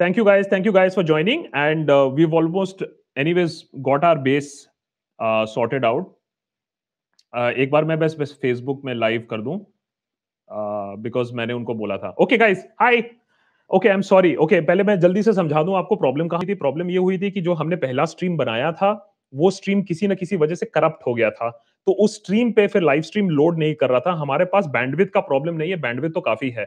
thank you guys. Thank you guys for joining. And uh, we've almost anyways got our base uh, sorted out. Uh, एक बार मैं बस बस Facebook में live कर दूँ because uh, मैंने उनको बोला था। Okay guys hi okay I am sorry okay पहले मैं जल्दी से समझा दूँ आपको प्रॉब्लम कहाँ थी। प्रॉब्लम ये हुई थी कि जो हमने पहला स्ट्रीम बनाया था वो स्ट्रीम किसी ना किसी वजह से करप्ट हो गया था। तो उस स्ट्रीम पे फिर लाइव स्ट्रीम लोड नहीं कर रहा था। हमारे पास बैंडविथ का प्रॉब्लम नहीं है। बैंडविथ तो काफ़ी है।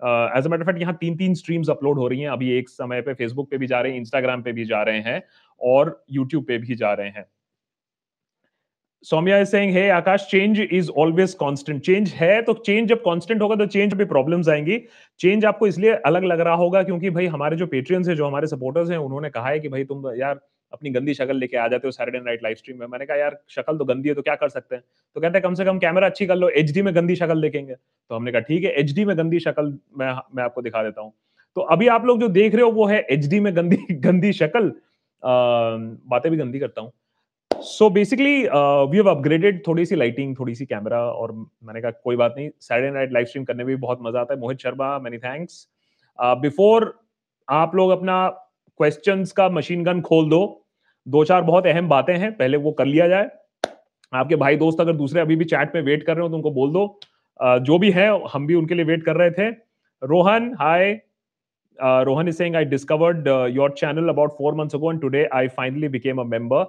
एज अ मैटर फैक्ट यहाँ तीन तीन स्ट्रीम्स अपलोड हो रही हैं। अभी एक समय पे फेसबुक पे भी जा रहे हैं इंस्टाग्राम पे भी जा रहे हैं और यूट्यूब पे भी जा रहे हैं। Saumya is saying hey Akash change is always constant change है तो चेंज जब कांस्टेंट होगा तो चेंज पे प्रॉब्लम्स आएँगी। चेंज आपको इसलिए अलग लग रहा होगा क्योंकि भाई हमारे जो पेट्रियंस है, जो हमारे सपोर्टर्स हैं, उन्होंने कहा है कि भाई तुम यार अपनी गंदी शक्ल लेके आ जाते हो सैटरडे नाइट लाइव स्ट्रीम में। मैंने कहा, यार, शक्ल तो गंदी है तो क्या कर सकते हैं? तो कहते हैं, कम से कम कैमरा अच्छी कर लो एचडी में गंदी शक्ल देखेंगे। तो हमने कहा, ठीक है एचडी में गंदी शक्ल मैं मैं आपको दिखा देता हूँ। तो अभी आप लोग जो देख रहे हो, वो है एच में गंदी गंदी शक्ल। बातें भी गंदी करता हूँ। So basically we have upgraded थोड़ी सी लाइटिंग थोड़ी सी कैमरा और मैंने कहा, कोई बात नहीं सैटरडे नाइट लाइव स्ट्रीम करने में भी बहुत मज़ा आता है। Mohit Sharma many thanks before आप लोग अपना क्वेश्चंस का मशीन गन खोल दो दो चार बहुत अहम बातें हैं, पहले वो कर लिया जाए। आपके भाई दोस्त अगर दूसरे अभी भी चैट में वेट कर रहे हो तो उनको बोल दो। जो भी है, हम भी उनके लिए वेट कर रहे थे। Rohan hi Rohan is saying I discovered your channel about four months ago and today I finally became a member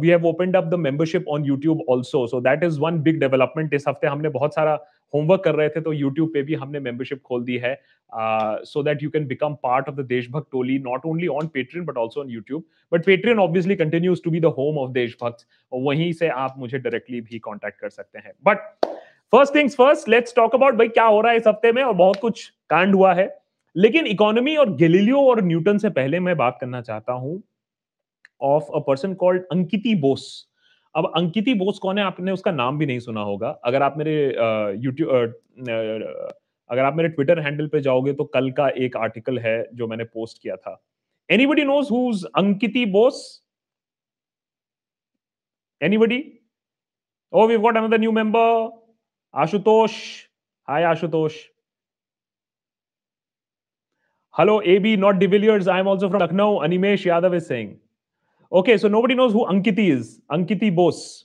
we have opened up the membership on YouTube also so that is one big development इस हफ़्ते हमने बहुत सारा homework कर रहे थे तो YouTube पे भी हमने मेंबरशिप खोल दी है so that you can become part of the Deshbhakt Toli not only on Patreon but also on YouTube but Patreon obviously continues to be the home of Deshbhakt वहीं से आप मुझे डायरेक्टली भी कॉन्टेक्ट कर सकते हैं। But first things first let's talk about भाई क्या हो रहा है इस हफ़्ते में, और बहुत कुछ कांड हुआ है। लेकिन इकोनॉमी और गेलिलियो और न्यूटन से पहले मैं बात करना चाहता हूँ of a person called Ankiti Bose अब अंकिति बोस कौन है, आपने उसका नाम भी नहीं सुना होगा। अगर आप मेरे यूट्यूब अगर आप मेरे ट्विटर हैंडल पे जाओगे तो कल का एक आर्टिकल है जो मैंने पोस्ट किया था। Anybody knows who Ankiti Bose? Anybody oh we got another new member Ashutosh. Hi Ashutosh. Hello A B not de Villiers I am also from Lucknow Animesh Yadav is saying Okay, so nobody knows who Ankiti is. Ankiti Bose.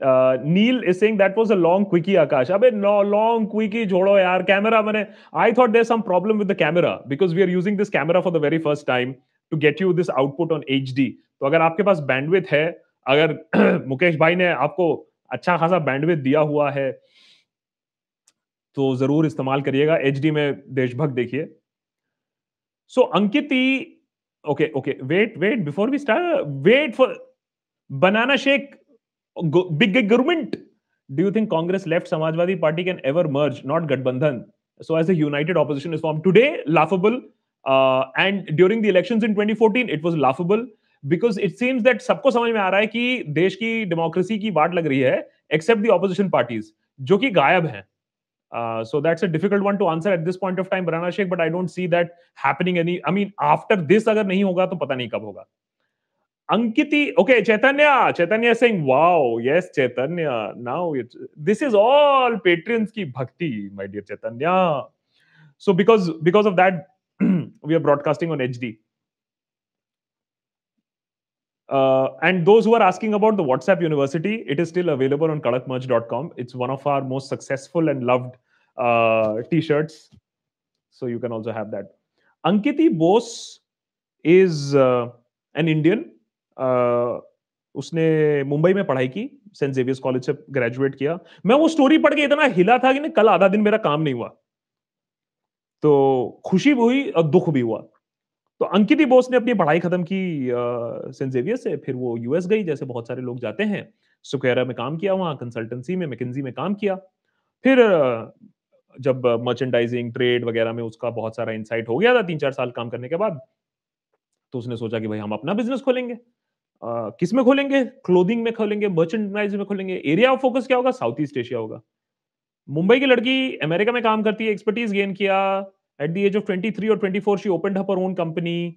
Uh, Neil is saying that was a long quickie, Akash. Abhi, no, long quickie, jodo yaar. Camera, mane, I thought there's some problem with the camera because we are using this camera for the very first time to get you this output on HD. तो अगर आपके पास bandwidth है अगर मुकेश भाई ने आपको अच्छा खासा बैंडविथ दिया हुआ है तो ज़रूर इस्तेमाल करिएगा एचडी में देशभक्त देखिए so Ankit okay okay wait wait before we start wait for banana shake big government do you think Congress left Samajwadi Party can ever merge not गठबंधन so as united opposition is form today laughable and during the election in twenty fourteen it was laughable because it seems that सबको समझ में आ रहा है कि देश की democracy की बाट लग रही है एक्सेप्ट द ऑपोजिशन पार्टीज़ जो कि गायब है Uh, so that's a difficult one to answer at this point of time, Banana Shake. But I don't see that happening any. I mean, after this, अगर नहीं होगा तो पता नहीं कब होगा. Ankiti, okay, Chaitanya, Chaitanya saying, wow, yes, Chaitanya. Now it's this is all patrons ki bhakti, my dear Chaitanya. So because because of that, we are broadcasting on HD. Uh, and those who are asking about the WhatsApp University, it is still available on kadakmerch.com. It's one of our most successful and loved uh, t-shirts. So you can also have that. Ankiti Bose is uh, an Indian. Uh, उसने मुंबई में पढ़ाई की Saint Xavier's college से graduate किया मैं वो story पढ़ के इतना हिला था कि कल आधा दिन मेरा काम नहीं हुआ तो खुशी भी हुई और दुख भी हुआ तो अंकिति बोस ने अपनी पढ़ाई खत्म की सेंट जेवियर से, फिर वो यूएस गई, जैसे बहुत सारे लोग जाते हैं। सुकेरा में काम किया वहाँ, कंसल्टेंसी में, मैकेजी में काम किया। फिर जब मर्चेंडाइजिंग ट्रेड वगैरह में उसका बहुत सारा इंसाइट हो गया था तीन चार साल काम करने के बाद तो उसने सोचा कि भाई हम अपना बिज़नेस खोलेंगे। किसमें खोलेंगे? क्लोथिंग में खोलेंगे मर्चेंडाइज में खोलेंगे। एरिया ऑफ़ फोकस क्या होगा? साउथ ईस्ट एशिया होगा। मुंबई की लड़की अमेरिका में काम करती है एक्सपर्टीज गेन किया। एट द एज ऑफ़ 23 और 24 she open up own company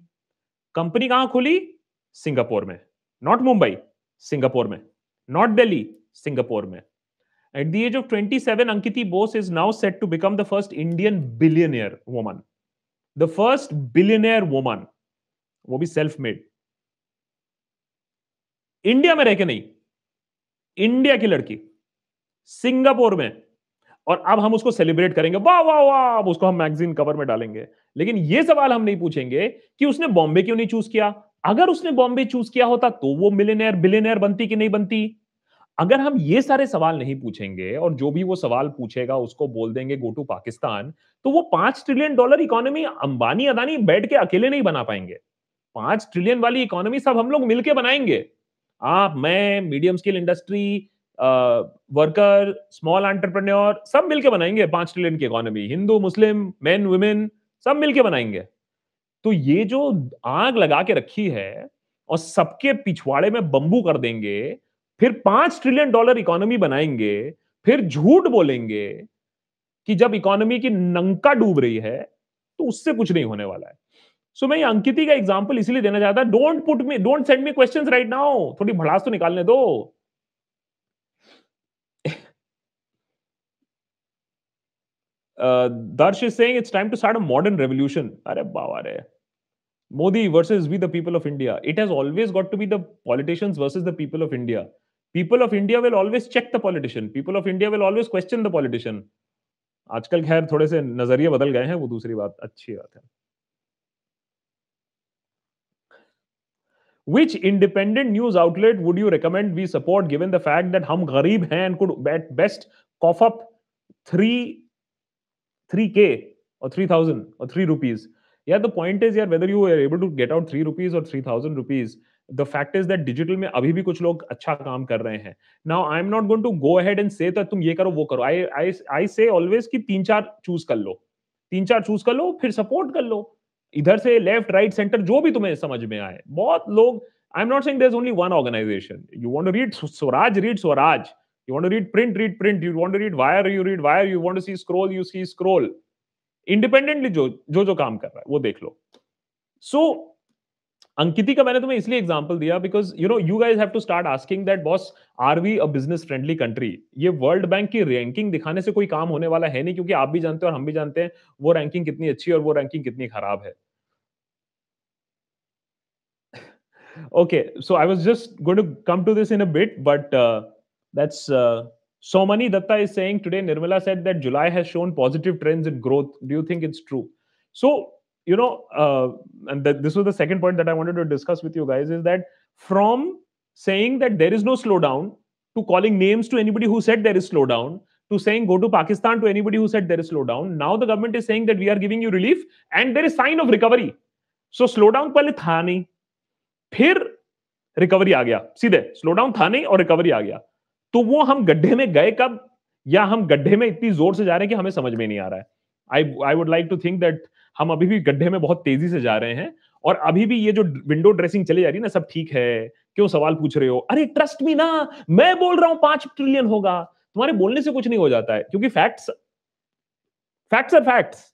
company कहाँ खुली? सिंगापुर में. नॉट मुंबई सिंगापुर में. नॉट दिल्ली सिंगापुर में. At the age of 27 Ankiti Bose is now set to become the first Indian billionaire woman the first billionaire woman वो भी self made India में रह के नहीं. इंडिया की लड़की. सिंगापुर में. और अब हम उसको सेलिब्रेट करेंगे। वाह वाह वाह, अब उसको हम मैगजीन कवर में डालेंगे। लेकिन यह सवाल हम नहीं पूछेंगे कि उसने बॉम्बे क्यों नहीं चूज़ किया? अगर उसने बॉम्बे चूज़ किया होता तो वो मिलेनियर बिलेनियर बनती कि नहीं बनती? अगर हम ये सारे सवाल नहीं पूछेंगे और जो भी वो सवाल पूछेगा उसको बोल देंगे गो टू पाकिस्तान तो वो पाँच trillion dollar economy Ambani, Adani बैठ के अकेले नहीं बना पाएँगे। पाँच ट्रिलियन वाली इकोनॉमी सब हम लोग मिलकर बनाएँगे। आप, मैं medium scale industry worker small entrepreneur सब मिलके बनाएँगे पाँच ट्रिलियन की economy Hindu Muslim men women सब मिलके बनाएँगे। तो ये जो आग लगा के रखी है और सबके पिछवाड़े में बंबू कर देंगे फिर पाँच ट्रिलियन डॉलर इकोनॉमी बनाएँगे फिर झूठ बोलेंगे कि जब इकोनॉमी की नंका डूब रही है तो उससे कुछ नहीं होने वाला है। सो so, मैं अंकिति का एग्ज़ाम्पल इसलिए देना चाहता don't put me don't send me question right now थोड़ी भड़ास तो निकालने दो। Uh, Darsh is saying it's time to start a modern revolution. Modi versus we the people of India. It has always got to be the politicians versus the people of India. People of India will always check the politician. People of India will always question the politician. आजकल खैर थोड़े से नज़रिए बदल गए हैं वो दूसरी बात अच्छी बात है Which independent news outlet would you recommend we support given the fact that हम गरीब हैं and could at best cough up three के और थ्री थाउज़ेंड और थ्री रुपीज़ या द पॉइंट इज़ यार whether you are able to get out three rupees और three thousand rupees the fact is that digital में अभी भी कुछ लोग अच्छा काम कर रहे हैं now I am not going to go ahead and से तुम ये करो वो करो आई आई आई से ऑलवेज की तीन चार चूज़ कर लो तीन चार चूज़ कर लो फिर सपोर्ट कर लो इधर से लेफ़्ट राइट सेंटर जो भी तुम्हें समझ में आए बहुत लोग I am not saying only one organisation you want to read Swaraj read Swaraj You want to read print, read print. You want to read wire, you read wire. You want to see scroll, you see scroll. जो जो जो काम कर रहा है वो देख लो सो so, Ankiti का मैंने तुम्हें इसलिए एग्जांपल दिया because you know you guys have to start asking that boss are we a business friendly country ये वर्ल्ड बैंक की रैंकिंग दिखाने से कोई काम होने वाला है नहीं क्योंकि आप भी जानते हैं और हम भी जानते हैं वो रैंकिंग कितनी अच्छी और वो रैंकिंग कितनी खराब है okay so i was just going to come to this in a bit but uh, That's uh, Somani Datta is saying today. Nirmala said that July has shown positive trends in growth. Do you think it's true? So you know, uh, and th- this was the second point that I wanted to discuss with you guys is that from saying that there is no slowdown to calling names to anybody who said there is slowdown to saying go to Pakistan to anybody who said there is slowdown. Now the government is saying that we are giving you relief and there is sign of recovery. So slowdown पहले था नहीं फिर recovery आ गया सीधे slow down था नहीं और रिकवरी आ गया तो वो हम गड्ढे में गए कब? या हम गड्ढे में इतनी ज़ोर से जा रहे हैं कि हमें समझ में नहीं आ रहा है? I I would like to think that हम अभी भी गड्ढे में बहुत तेज़ी से जा रहे हैं और अभी भी ये जो विंडो ड्रेसिंग चली जा रही है ना, सब ठीक है। क्यों सवाल पूछ रहे हो? अरे ट्रस्ट मी ना, मैं बोल रहा हूँ पाँच ट्रिलियन होगा। तुम्हारे बोलने से कुछ नहीं हो जाता है, क्योंकि फैक्ट्स फैक्ट्स आर फैक्ट्स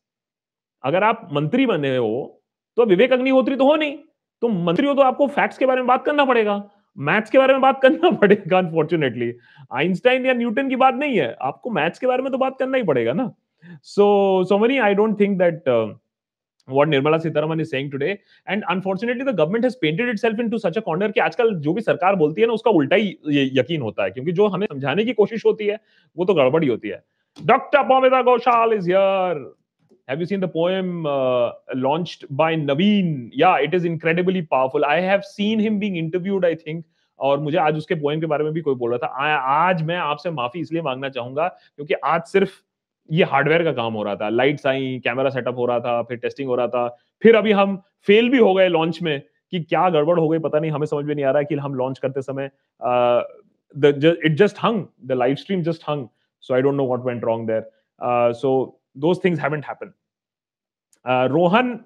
अगर आप मंत्री बने हो तो विवेक अग्निहोत्री तो हो नहीं। तो मंत्री हो तो आपको फैक्ट्स के बारे में बात करना पड़ेगा। मैथ्स के बारे में बात करना पड़ेगा अनफॉर्चुनेटली आइंस्टाइन या न्यूटन की बात नहीं है आपको मैथ्स के बारे में तो बात करना ही पड़ेगा ना. So so money I don't think that what Nirmala Sitharaman is saying today. And unfortunately, the government has painted itself into such a corner कि आजकल जो भी सरकार बोलती है ना उसका उल्टा ही यकीन होता है. क्योंकि जो हमें समझाने की कोशिश होती है वो तो गड़बड़ी होती है. Doctor Poumita Ghoshal is here Have you seen the poem uh, launched by Naveen? Yeah, it is incredibly powerful. I have seen him being interviewed, I think. और मुझे आज उसके पोएम के बारे में भी कोई बोल रहा था आ, आज मैं आपसे माफ़ी इसलिए मांगना चाहूँगा क्योंकि आज सिर्फ़ ये हार्डवेयर का काम हो रहा था लाइट्स आई कैमरा सेटअप हो रहा था फिर टेस्टिंग हो रहा था फिर अभी हम फेल भी हो गए लॉन्च में कि क्या गड़बड़ हो गई पता नहीं हमें समझ में नहीं आ रहा कि हम लॉन्च करते समय it just hung the live stream just hung so I don't know what went wrong there so things haven't happened uh, Rohan,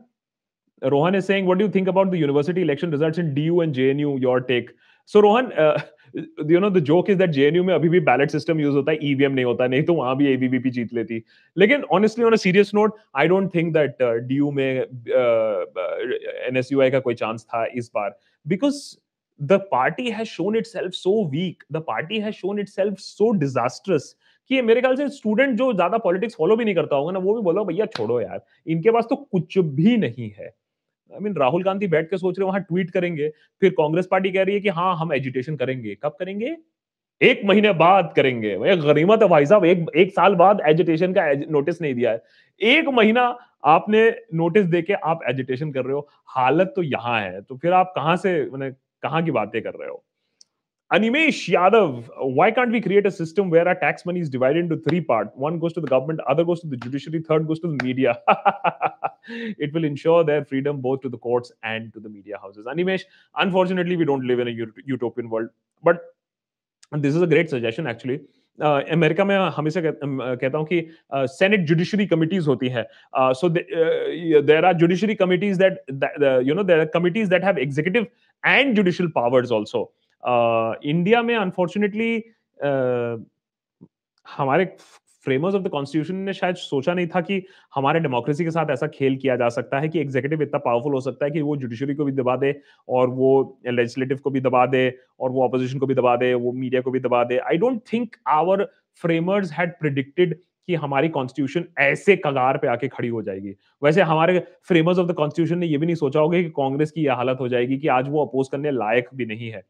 Rohan is saying, what do you think about the university election results in DU and JNU? Your take. So Rohan, uh, you know the joke is that JNU में अभी भी ballot system use होता है EVM नहीं होता नहीं तो वहां भी ABVP जीत लेती लेकिन honestly on a serious note I don't think that uh, DU में uh, NSUI का कोई chance था इस बार because the party has shown itself so weak the party has shown itself so disastrous कि मेरे ख्याल से स्टूडेंट जो ज़्यादा पॉलिटिक्स फॉलो भी नहीं करता होगा ना, वो भी बोलो भैया छोड़ो यार, इनके पास तो कुछ भी नहीं है। आई मीन राहुल गांधी बैठ के सोच रहे वहाँ ट्वीट करेंगे, फिर कांग्रेस पार्टी कह रही है कि हाँ हम एजुटेशन करेंगे। कब करेंगे? एक महीने बाद करेंगे। भाई गरीमत है भाई साहब, एक एक साल बाद एजुटेशन का नोटिस नहीं दिया है। एक महीना आपने नोटिस देके आप एजुटेशन कर रहे हो। हालत तो यहाँ है तो फिर आप कहाँ से, मैंने कहाँ की बातें कर रहे हो? Animesh Yadav, why can't we create a system where our tax money is divided into three parts? One goes to the government, other goes to the judiciary, third goes to the media. it will ensure their freedom both to the courts and to the media houses. Animesh, unfortunately, we don't live in a utopian world, but this is a great suggestion actually America में हमेशा कहता हूं कि senate judiciary committees होती है so there are judiciary committees that you know there are committees that have executive and judicial powers also India में unfortunately हमारे framers of the constitution ने शायद सोचा नहीं था कि हमारे डेमोक्रेसी के साथ ऐसा खेल किया जा सकता है कि एग्जीक्यूटिव इतना पावरफुल हो सकता है कि वो जुडिशरी को भी दबा दे और वो लेजिस्लेटिव को भी दबा दे और वो अपोजिशन को भी दबा दे, वो मीडिया को भी दबा दे। I don't think our framers had predicted कि हमारी कॉन्स्टिट्यूशन ऐसे कगार पे आके खड़ी हो जाएगी। वैसे हमारे फ्रेमर्स ऑफ़ द कॉन्स्टिट्यूशन ने ये भी नहीं सोचा होगा कि कांग्रेस की यह हालत हो जाएगी कि आज वो अपोज करने लायक भी नहीं है।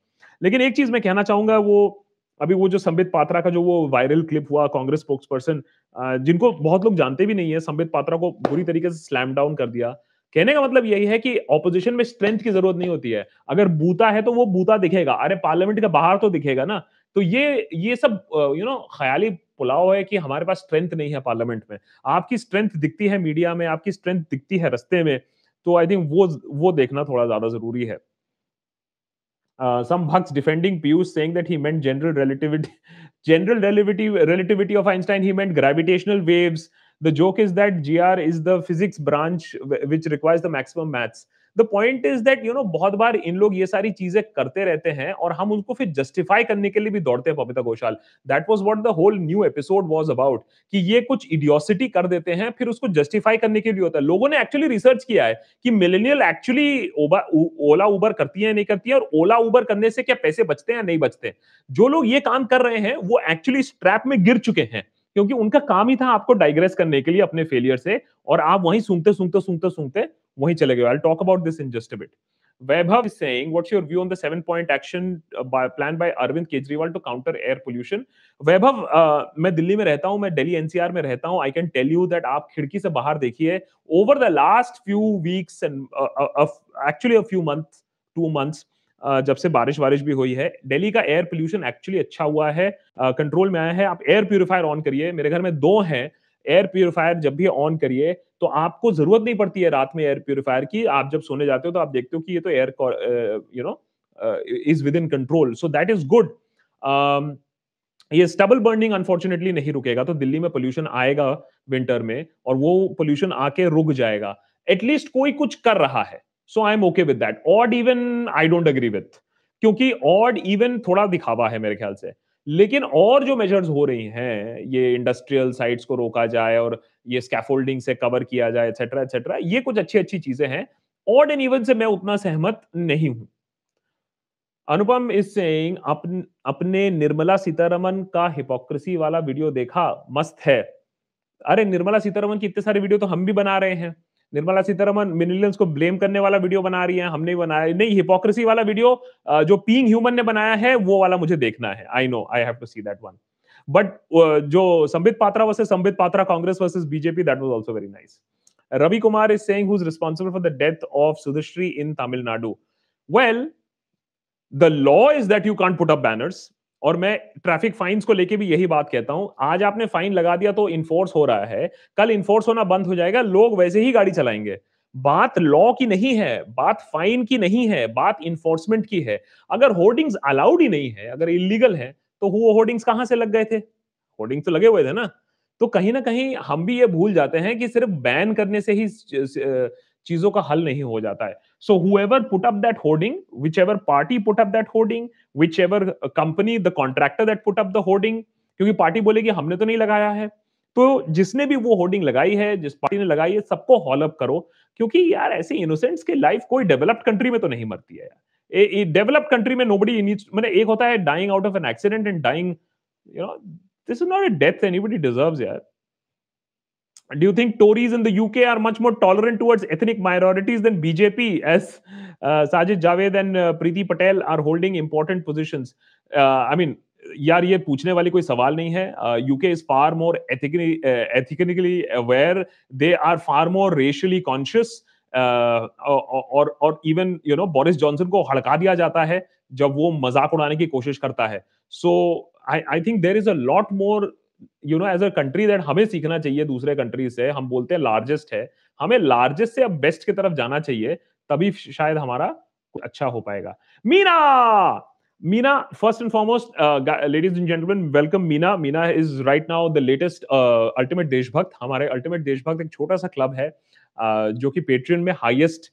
लेकिन एक चीज़ मैं कहना चाहूँगा, वो अभी वो जो संबित पात्रा का जो वो वायरल क्लिप हुआ कांग्रेस स्पोक्स पर्सन जिनको बहुत लोग जानते भी नहीं है, संबित पात्रा को बुरी तरीके से स्लैम डाउन कर दिया। कहने का मतलब यही है कि ऑपोजिशन में स्ट्रेंथ की ज़रूरत नहीं होती है। अगर बूता है तो वो बूता दिखेगा। अरे पार्लियामेंट के बाहर तो दिखेगा ना। तो ये ये सब यू नो ख्याली पुलाव है कि हमारे पास स्ट्रेंथ नहीं है पार्लियामेंट में। आपकी स्ट्रेंथ दिखती है मीडिया में, आपकी स्ट्रेंथ दिखती है रस्ते में तो आई थिंक वो वो देखना थोड़ा ज़्यादा ज़रूरी है। Uh, some bucks defending Pius saying that he meant general relativity, general relativity, relativity of Einstein. He meant gravitational waves. The joke is that GR is the physics branch which requires the maximum maths. The point is that you know बहुत बार इन लोग ये सारी चीज़ें करते रहते हैं और हम उनको फिर जस्टिफाई करने के लिए भी दौड़ते हैं Pavita Ghoshal that was what the whole new episode was about कि ये कुछ इडियोसिटी कर देते हैं, फिर उसको जस्टिफाई करने के लिए होता है। लोगों ने एक्चुअली रिसर्च किया है कि मिलेनियल एक्चुअली ओला उबर करती है नहीं करती है, और ओला उबर करने से क्या पैसे बचते हैं या नहीं बचते जो लोग ये काम कर रहे हैं, वो एक्चुअली स्ट्रैप में गिर चुके हैं, क्योंकि उनका काम ही था आपको डाइग्रेस करने के लिए अपने फेलियर से, और आप वहीं सूंघते सूंघते सूंघते सूंघते वहीं चले गए I talk about this in just a bit Vaibhav is saying, what's your view on the seven point action uh, by, planned by Arvind Kejriwal to counter air pollution? Vaibhav uh, मैं दिल्ली में रहता हूँ मैं Delhi NCR में रहता हूँ। I can tell you that आप खिड़की से बाहर देखिए over the last few weeks and actually a few month two months जब से बारिश बारिश भी हुई है दिल्ली का एयर पोल्यूशन एक्चुअली अच्छा हुआ है कंट्रोल uh, में आया है। आप एयर प्यूरिफायर ऑन करिए। मेरे घर में दो हैं एयर प्योरीफायर जब भी ऑन करिए तो आपको ज़रूरत नहीं पड़ती है रात में एयर प्योरीफायर की। आप जब सोने जाते हो तो आप देखते हो कि ये तो air you know is within control so that is good ये स्टबल बर्निंग अनफॉर्चुनेटली नहीं रुकेगा तो दिल्ली में पोल्यूशन आएगा विंटर में और वो पोल्यूशन आके रुक जाएगा। एटलीस्ट कोई कुछ कर रहा है। So I am okay with that odd even I don't agree with क्योंकि ऑड इवन थोड़ा दिखावा है मेरे ख्याल से। लेकिन और जो मेजर्स हो रही हैं ये इंडस्ट्रियल साइट्स को रोका जाए और ये स्कैफोल्डिंग से कवर किया जाए एक्सेट्रा एक्सेट्रा ये कुछ अच्छी अच्छी चीज़ें हैं। ऑड एंड इवन से मैं उतना सहमत नहीं हूँ। अनुपम इज़ सेइंग अपन, अपने निर्मला सीतारमन का हिपोक्रेसी वाला वीडियो देखा मस्त है। अरे निर्मला सीतारमन की इतने सारे वीडियो तो हम भी बना रहे हैं। निर्मला सीतारमन मिनिलियंस को ब्लेम करने वाला वीडियो बना रही है, हमने बनाया, नहीं हिपोक्रेसी वाला वीडियो जो पीइंग ह्यूमन ने बनाया है, वो वाला मुझे देखना है। I know I have to see that one but जो Sambit Patra versus Sambit Patra, Congress versus BJP that was also very nice Ravi Kumar is saying who is responsible for the death of Sudhashree in Tamil Nadu well the law is that you can't put up banners और मैं traffic fines को लेके भी यही बात कहता हूँ। आज आपने फाइन लगा दिया तो इन्फोर्स हो रहा है। कल इन्फोर्स होना बंद हो जाएगा, लोग वैसे ही गाड़ी चलाएँगे। बात लॉ की नहीं है, बात फाइन की नहीं है, बात इन्फोर्समेंट की है। अगर होर्डिंग्स अलाउड ही नहीं है, अगर इलीगल है तो वो होर्डिंग्स कहाँ से लग गए थे? होर्डिंग तो लगे हुए थे ना। तो कहीं ना कहीं हम भी ये भूल जाते हैं कि सिर्फ़ बैन करने से ही चीज़ों का हल नहीं हो जाता है। However put up that hoarding whichever party put up that hoarding whichever company the contractor that put up the hoarding क्योंकि पार्टी बोलेगी हमने तो नहीं लगाया है तो जिसने भी वो होर्डिंग लगाई है जिस पार्टी ने लगाई है सबको हॉल अप करो क्योंकि यार ऐसे इनोसेंट्स की लाइफ कोई डेवलप्ड कंट्री में तो नहीं मरती है यार डेवलप्ड कंट्री में नोबडी मैंने एक होता है dying out of an accident and dying you know this is not a death anybody deserves, yeah. Do you think Tories in the UK are much more tolerant towards ethnic minorities than BJP, as uh, Sajid Javed and uh, Preeti Patel are holding important positions? Uh, I mean, यार ये पूछने वाली कोई सवाल नहीं है UK is far more ethically aware they are far more racially conscious और और even you know Boris Johnson को हड़का दिया जाता है जब वो मज़ाक उड़ाने की कोशिश करता है so I I think there is a lot more you know as a country that हमें सीखना चाहिए दूसरे कंट्री से हम बोलते हैं लार्जेस्ट है हमें लार्जेस्ट से अब बेस्ट की तरफ़ जाना चाहिए तभी शायद हमारा अच्छा हो पाएगा। Meena! Meena first and foremost ladies and gentleman welcome Meena. Meena is right now the latest ultimate Deshbhakt. हमारे अल्टीमेट देशभक्त एक छोटा सा क्लब है uh, जो कि पेट्रियन में हाईएस्ट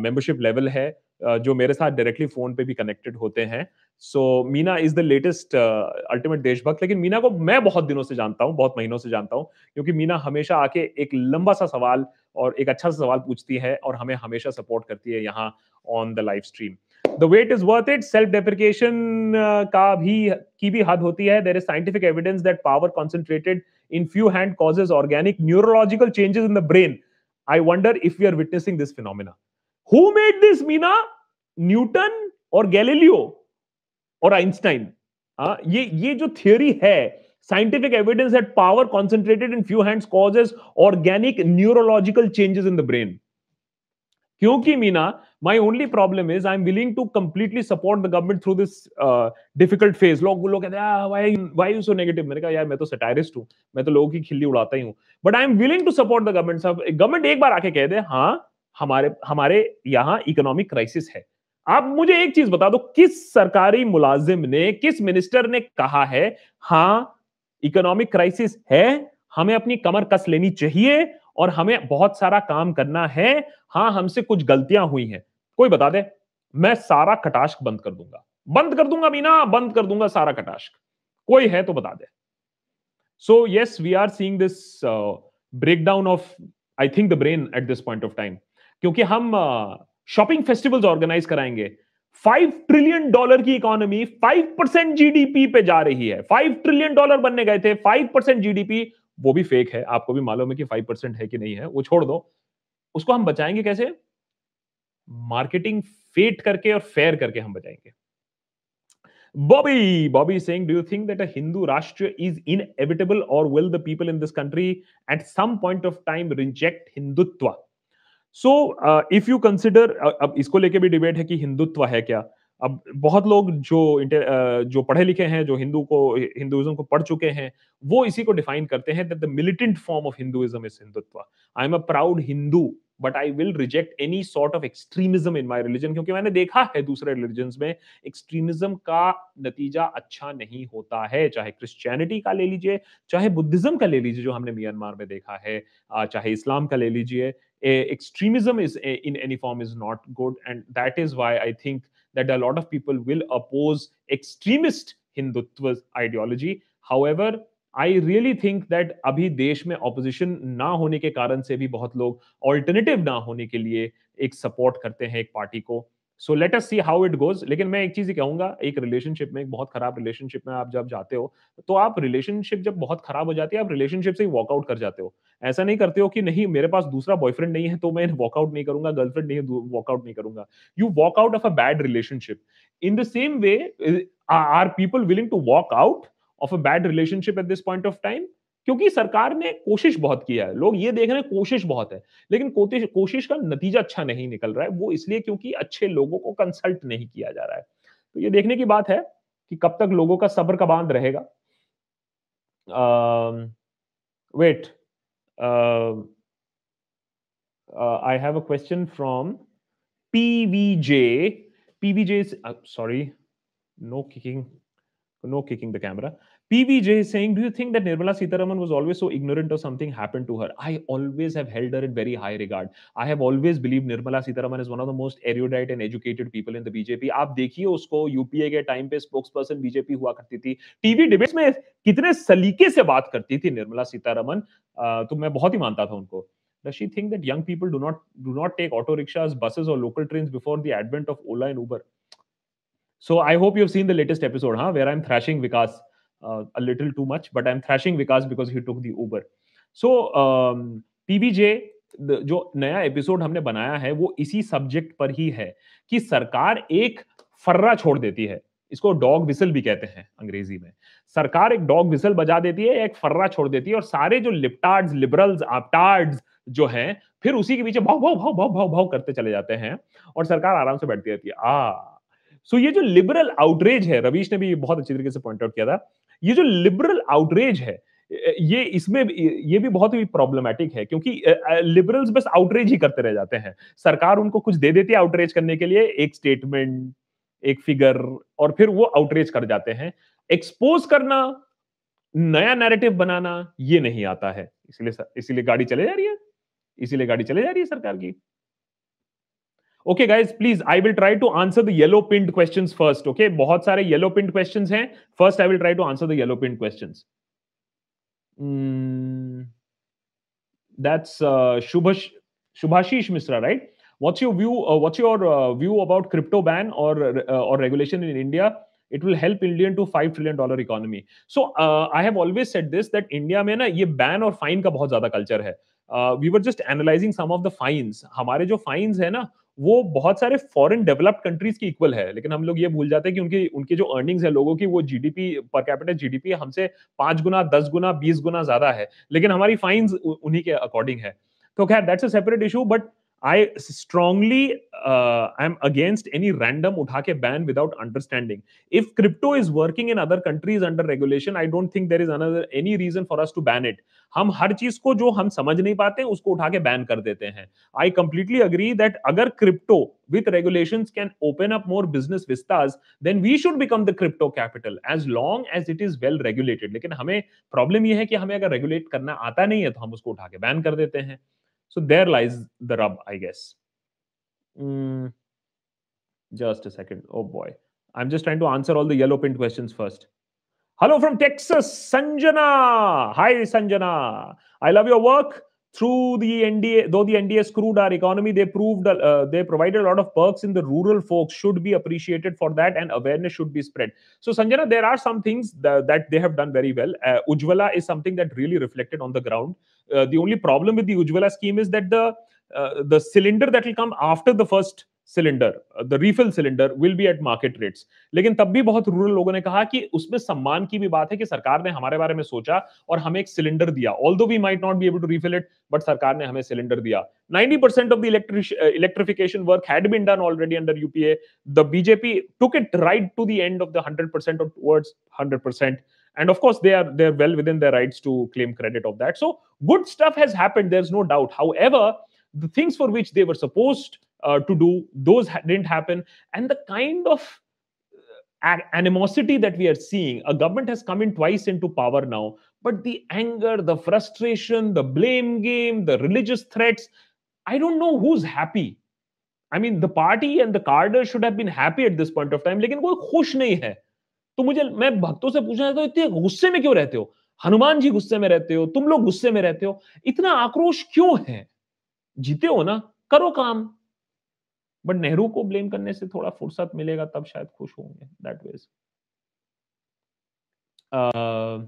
मेंबरशिप लेवल है uh, जो मेरे साथ डायरेक्टली फ़ोन पे भी कनेक्टेड होते हैं। So Meena is the latest ultimate Deshbhakt लेकिन मीना को मैं बहुत दिनों से जानता हूँ बहुत महीनों से जानता हूँ क्योंकि मीना हमेशा आके एक लंबा सा सवाल और एक अच्छा सा सवाल पूछती है और हमें हमेशा सपोर्ट करती है यहाँ on the live stream the wait is worth it self deprecation का भी की भी हद होती है there is scientific evidence that power concentrated in few hand causes organic neurological changes in the brain I wonder if we are witnessing this phenomena who made this Meena Newton और Galileo और Einstein. ये ये जो theory है scientific evidence that power concentrated in few hands causes organic neurological changes in the brain क्योंकि Meena my only problem is i'm willing to completely support the government through this uh, difficult phase. लोग लोग कहते हैं why why you so negative? मैंने कहा यार मैं तो सटायरिस्ट हूँ। मैं तो लोगों की खिल्ली उड़ाता ही हूँ। But I am willing to support the government government एक बार आके कह दे हाँ हमारे हमारे यहाँ इकोनॉमिक क्राइसिस है। आप मुझे एक चीज़ बता दो, किस सरकारी मुलाजिम ने, किस मिनिस्टर ने कहा है हाँ इकोनॉमिक क्राइसिस है, हमें अपनी कमर कस लेनी चाहिए और हमें बहुत सारा काम करना है हाँ हमसे कुछ गलतियाँ हुई हैं। कोई बता दे, मैं सारा कटाश्क बंद कर दूँगा। बंद कर दूँगा मीना, बंद कर दूँगा सारा कटाश्क कोई है तो बता दे। So yes we are seeing this break down of I think the brain at this point of time क्योंकि हम शॉपिंग फेस्टिवल्स ऑर्गेनाइज कराएँगे। फाइव ट्रिलियन डॉलर की इकोनॉमी फाइव परसेंट जीडीपी पे जा रही है। फाइव ट्रिलियन डॉलर बनने गए थे। फाइव परसेंट जीडीपी वो भी फेक है। आपको भी मालूम है कि फाइव परसेंट है कि नहीं है। वो छोड़ दो। उसको हम बचाएँगे कैसे? मार्केटिंग फेट करके और फेयर करके हम बचाएँगे। Bobby, Bobby is saying, do you think that a Hindu Rashtra is inevitable or will the people in this country at some point of time reject Hindutva? So, if you consider अब इसको लेके भी debate है कि हिंदुत्व है क्या? अब बहुत लोग जो जो पढ़े लिखे हैं, जो हिंदू को, हिंदुइज्म को पढ़ चुके हैं, वो इसी को डिफाइन करते हैं that the militant form of Hinduism is Hindutva I am a proud Hindu but I will reject any sort of extremism in my religion क्योंकि मैंने देखा है दूसरे रिलीजन में एक्सट्रीमिज्म का नतीजा अच्छा नहीं होता है। चाहे क्रिश्चियनिटी का ले लीजिए, चाहे बुद्धिज्म का ले लीजिए, जो हमने म्यांमार में देखा है चाहे इस्लाम का ले लीजिए extremism is in any form is not good, and that is why i think that a lot of people will oppose extremist hindutva ideology. However I really think that अभी देश में ऑपोजिशन ना होने के कारण से भी बहुत लोग ऑल्टरनेटिव ना होने के लिए एक सपोर्ट करते हैं एक पार्टी को। So let us see how it goes लेकिन मैं एक चीज़ ही कहूँगा, एक रिलेशनशिप में, एक बहुत खराब रिलेशनशिप में आप जब जाते हो तो आप रिलेशनशिप जब बहुत खराब हो जाती है, आप रिलेशनशिप से ही वॉकआउट कर जाते हो। ऐसा नहीं करते हो कि नहीं, मेरे पास दूसरा बॉयफ्रेंड नहीं है तो मैं वॉकआउट नहीं करूँगा गर्लफ्रेंड नहीं वॉकआउट नहीं करूँगा। You walk out of a bad relationship in the same way are people willing to walk out of a bad relationship at this point of time क्योंकि सरकार ने कोशिश बहुत किया है। लोग ये देख रहे हैं, कोशिश बहुत है, लेकिन कोशिश का नतीजा अच्छा नहीं निकल रहा है। वो इसलिए क्योंकि अच्छे लोगों को कंसल्ट नहीं किया जा रहा है। तो ये देखने की बात है कि कब तक लोगों का सब्र का बाँध रहेगा। Wait I have a question from P V J PVJ PVJ sorry no kicking no kicking the camera PVJ is saying, Do you think that Nirmala Sitaraman was always so ignorant or something happened to her? I always have held her in very high regard. I have always believed Nirmala Sitaraman is one of the most erudite and educated people in the BJP. आप देखिए उसको UPA के time पे person BJP हुआ करती थी TV debates में कितने सलीके से बात करती थी निर्मला सीतारमन तो मैं बहुत ही मानता था उनको Does she think that young people do not do not take auto rickshaws, buses, or local trains before the advent of Ola and Uber? So I hope you've seen the latest episode, huh? Where I'm thrashing Vikas. Uh, a little too much, but I'm thrashing Vikas because he took the Uber. So um, PBJ जो नया episode हमने बनाया है वो इसी subject पर ही है कि सरकार एक फर्रा छोड़ देती है। इसको डॉग विसल भी कहते हैं अंग्रेज़ी में। सरकार एक डॉग विसल बजा देती है एक फर्रा छोड़ देती है और सारे जो लिप्टार्ड्स लिबरल्स आपटार्ड्स जो हैं फिर उसी के पीछे भाव भाव भाव भाव भाव भाव करते चले जाते हैं और सरकार आराम से बैठती रहती है। आ सो ये जो लिबरल आउटरेज है रवीश ने भी बहुत अच्छी तरीके से पॉइंट आउट किया था ये जो लिबरल आउटरेज है, ये इसमें ये भी बहुत ही प्रॉब्लमेटिक है, क्योंकि लिबरल्स बस आउटरेज ही करते रह जाते हैं। सरकार उनको कुछ दे देती है आउटरेज करने के लिए, एक स्टेटमेंट एक फिगर और फिर वो आउटरेज कर जाते हैं। एक्सपोज करना, नया नैरेटिव बनाना, ये नहीं आता है। इसलिए इसीलिए गाड़ी चले जा रही है। इसीलिए गाड़ी चले जा रही है सरकार की। okay guys please I will try to answer the yellow pinned question first okay बहुत सारे येलो पिंड क्वेश्चन हैं first I will try to answer the yellow pinned question that's शुभश Shubhashish Mishra right what's your view uh, what's your uh, view about crypto ban or uh, or regulation in india it will help indian to 5 trillion dollar economy so uh, i have always said this that india mein na ye ban और fine का बहुत ज्यादा culture है we were just analysing some of the fines हमारे जो fines है ना वो बहुत सारे फॉरेन डेवलप्ड कंट्रीज़ की इक्वल है। लेकिन हम लोग ये भूल जाते हैं कि उनकी उनकी जो अर्निंग्स है लोगों की, वो जीडीपी पर कैपिटल जीडीपी हमसे पाँच गुना, दस गुना, बीस गुना ज़्यादा है। लेकिन हमारी फाइन्स उन्हीं के अकॉर्डिंग है। तो खैर that's a separate issue but I strongly uh, am against any random utha ke ban without understanding. If crypto is working in other countries under regulation, I don't think there is another any reason for us to ban it. हम हर चीज़ को जो हम समझ नहीं पाते उसको उठा के बैन कर देते हैं आई कंप्लीटली अग्री दैट अगर crypto with regulations can open up more business vistas then we should become the crypto capital as long as it is well regulated लेकिन हमें प्रॉब्लम यह है कि हमें अगर रेगुलेट करना आता नहीं है तो हम उसको उठा के बैन कर देते हैं So there lies the rub, I guess. Mm, just a second. Oh boy. I'm just trying to answer all the yellow pinned questions first. Hello from Texas, Sanjana. Hi, Sanjana. I love your work through the NDA, though the NDA screwed our economy, they proved uh, they provided a lot of perks in the rural folks should be appreciated for that, and awareness should be spread. So, Sanjana, there are some things that, that they have done very well. Uh, Ujvala is something that really reflected on the ground. Uh, the only problem with the Ujvala scheme is that the uh, the cylinder that will come after the first Cylinder the refill cylinder will be at market rates लेकिन तब भी बहुत rural लोगों ने कहा कि उसमें सम्मान की भी बात है कि सरकार ने हमारे बारे में सोचा और हमें एक सिलेंडर दिया although we might not be able to refill it but सरकार ने हमें सिलेंडर दिया 90% of the electric, uh, electrification work had been done already under UPA. The BJP took it right to the end of the 100% or towards 100%. And of course, they are they're well within their rights to claim credit of that. So good stuff has happened. There's no doubt. However, the things for which they were supposed uh, to do those ha- didn't happen and the kind of uh, animosity that we are seeing a government has come in twice into power now but the anger the frustration the blame game the religious threats i don't know who's happy I mean, the party and the cadre should have been happy at this point of time, लेकिन कोई खुश नहीं है तो मुझे मैं भक्तों से पूछना चाहता हूँ इतने गुस्से में क्यों रहते हो हनुमान जी गुस्से में रहते हो तुम लोग गुस्से में रहते हो इतना आक्रोश क्यों है जीते हो ना, करो काम। बट नेहरू को ब्लेम करने से थोड़ा फुर्सत मिलेगा, तब शायद खुश होंगे that ways uh,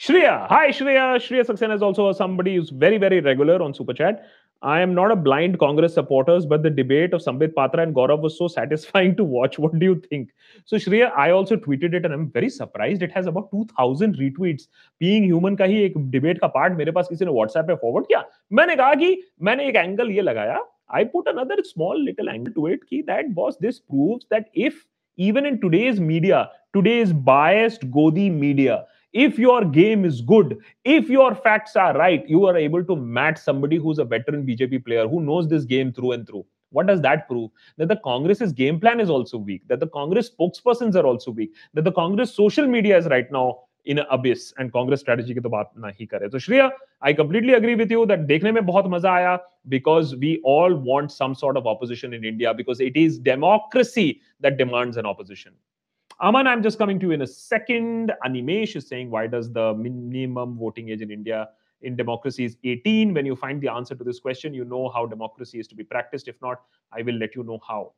Shreya hi Shreya Shreya Saxena is also somebody is very very regular on super chat I am not a blind Congress supporters, but the debate of Sambit Patra and Gaurav was so satisfying to watch. What do you think? So Shreya, I also tweeted it and I'm very surprised. It has about 2000 retweets. Being human का ही एक debate का part मेरे पास किसी ने WhatsApp पे forward किया मैंने कहा कि मैंने एक एंगल ये लगाया I put another small little angle to it key that boss this proves that if even in today's media, today's biased Godi media, if your game is good, if your facts are right, you are able to match somebody who's a veteran BJP player who knows this game through and through. What does that prove? That the Congress's game plan is also weak, that the Congress spokespersons are also weak, that the Congress social media is right now in abyss and Congress strategy की तो बात ना ही करे तो Shreya I completely agree with you that देखने में बहुत मजा आया because we all want some sort of opposition in India because it is democracy that demands an opposition Aman, I'm just coming to you in a second. Animesh is saying, why does the minimum voting age in India in democracy is 18? When you find the answer to this question, you know how democracy is to be practiced. If not, I will let you know how.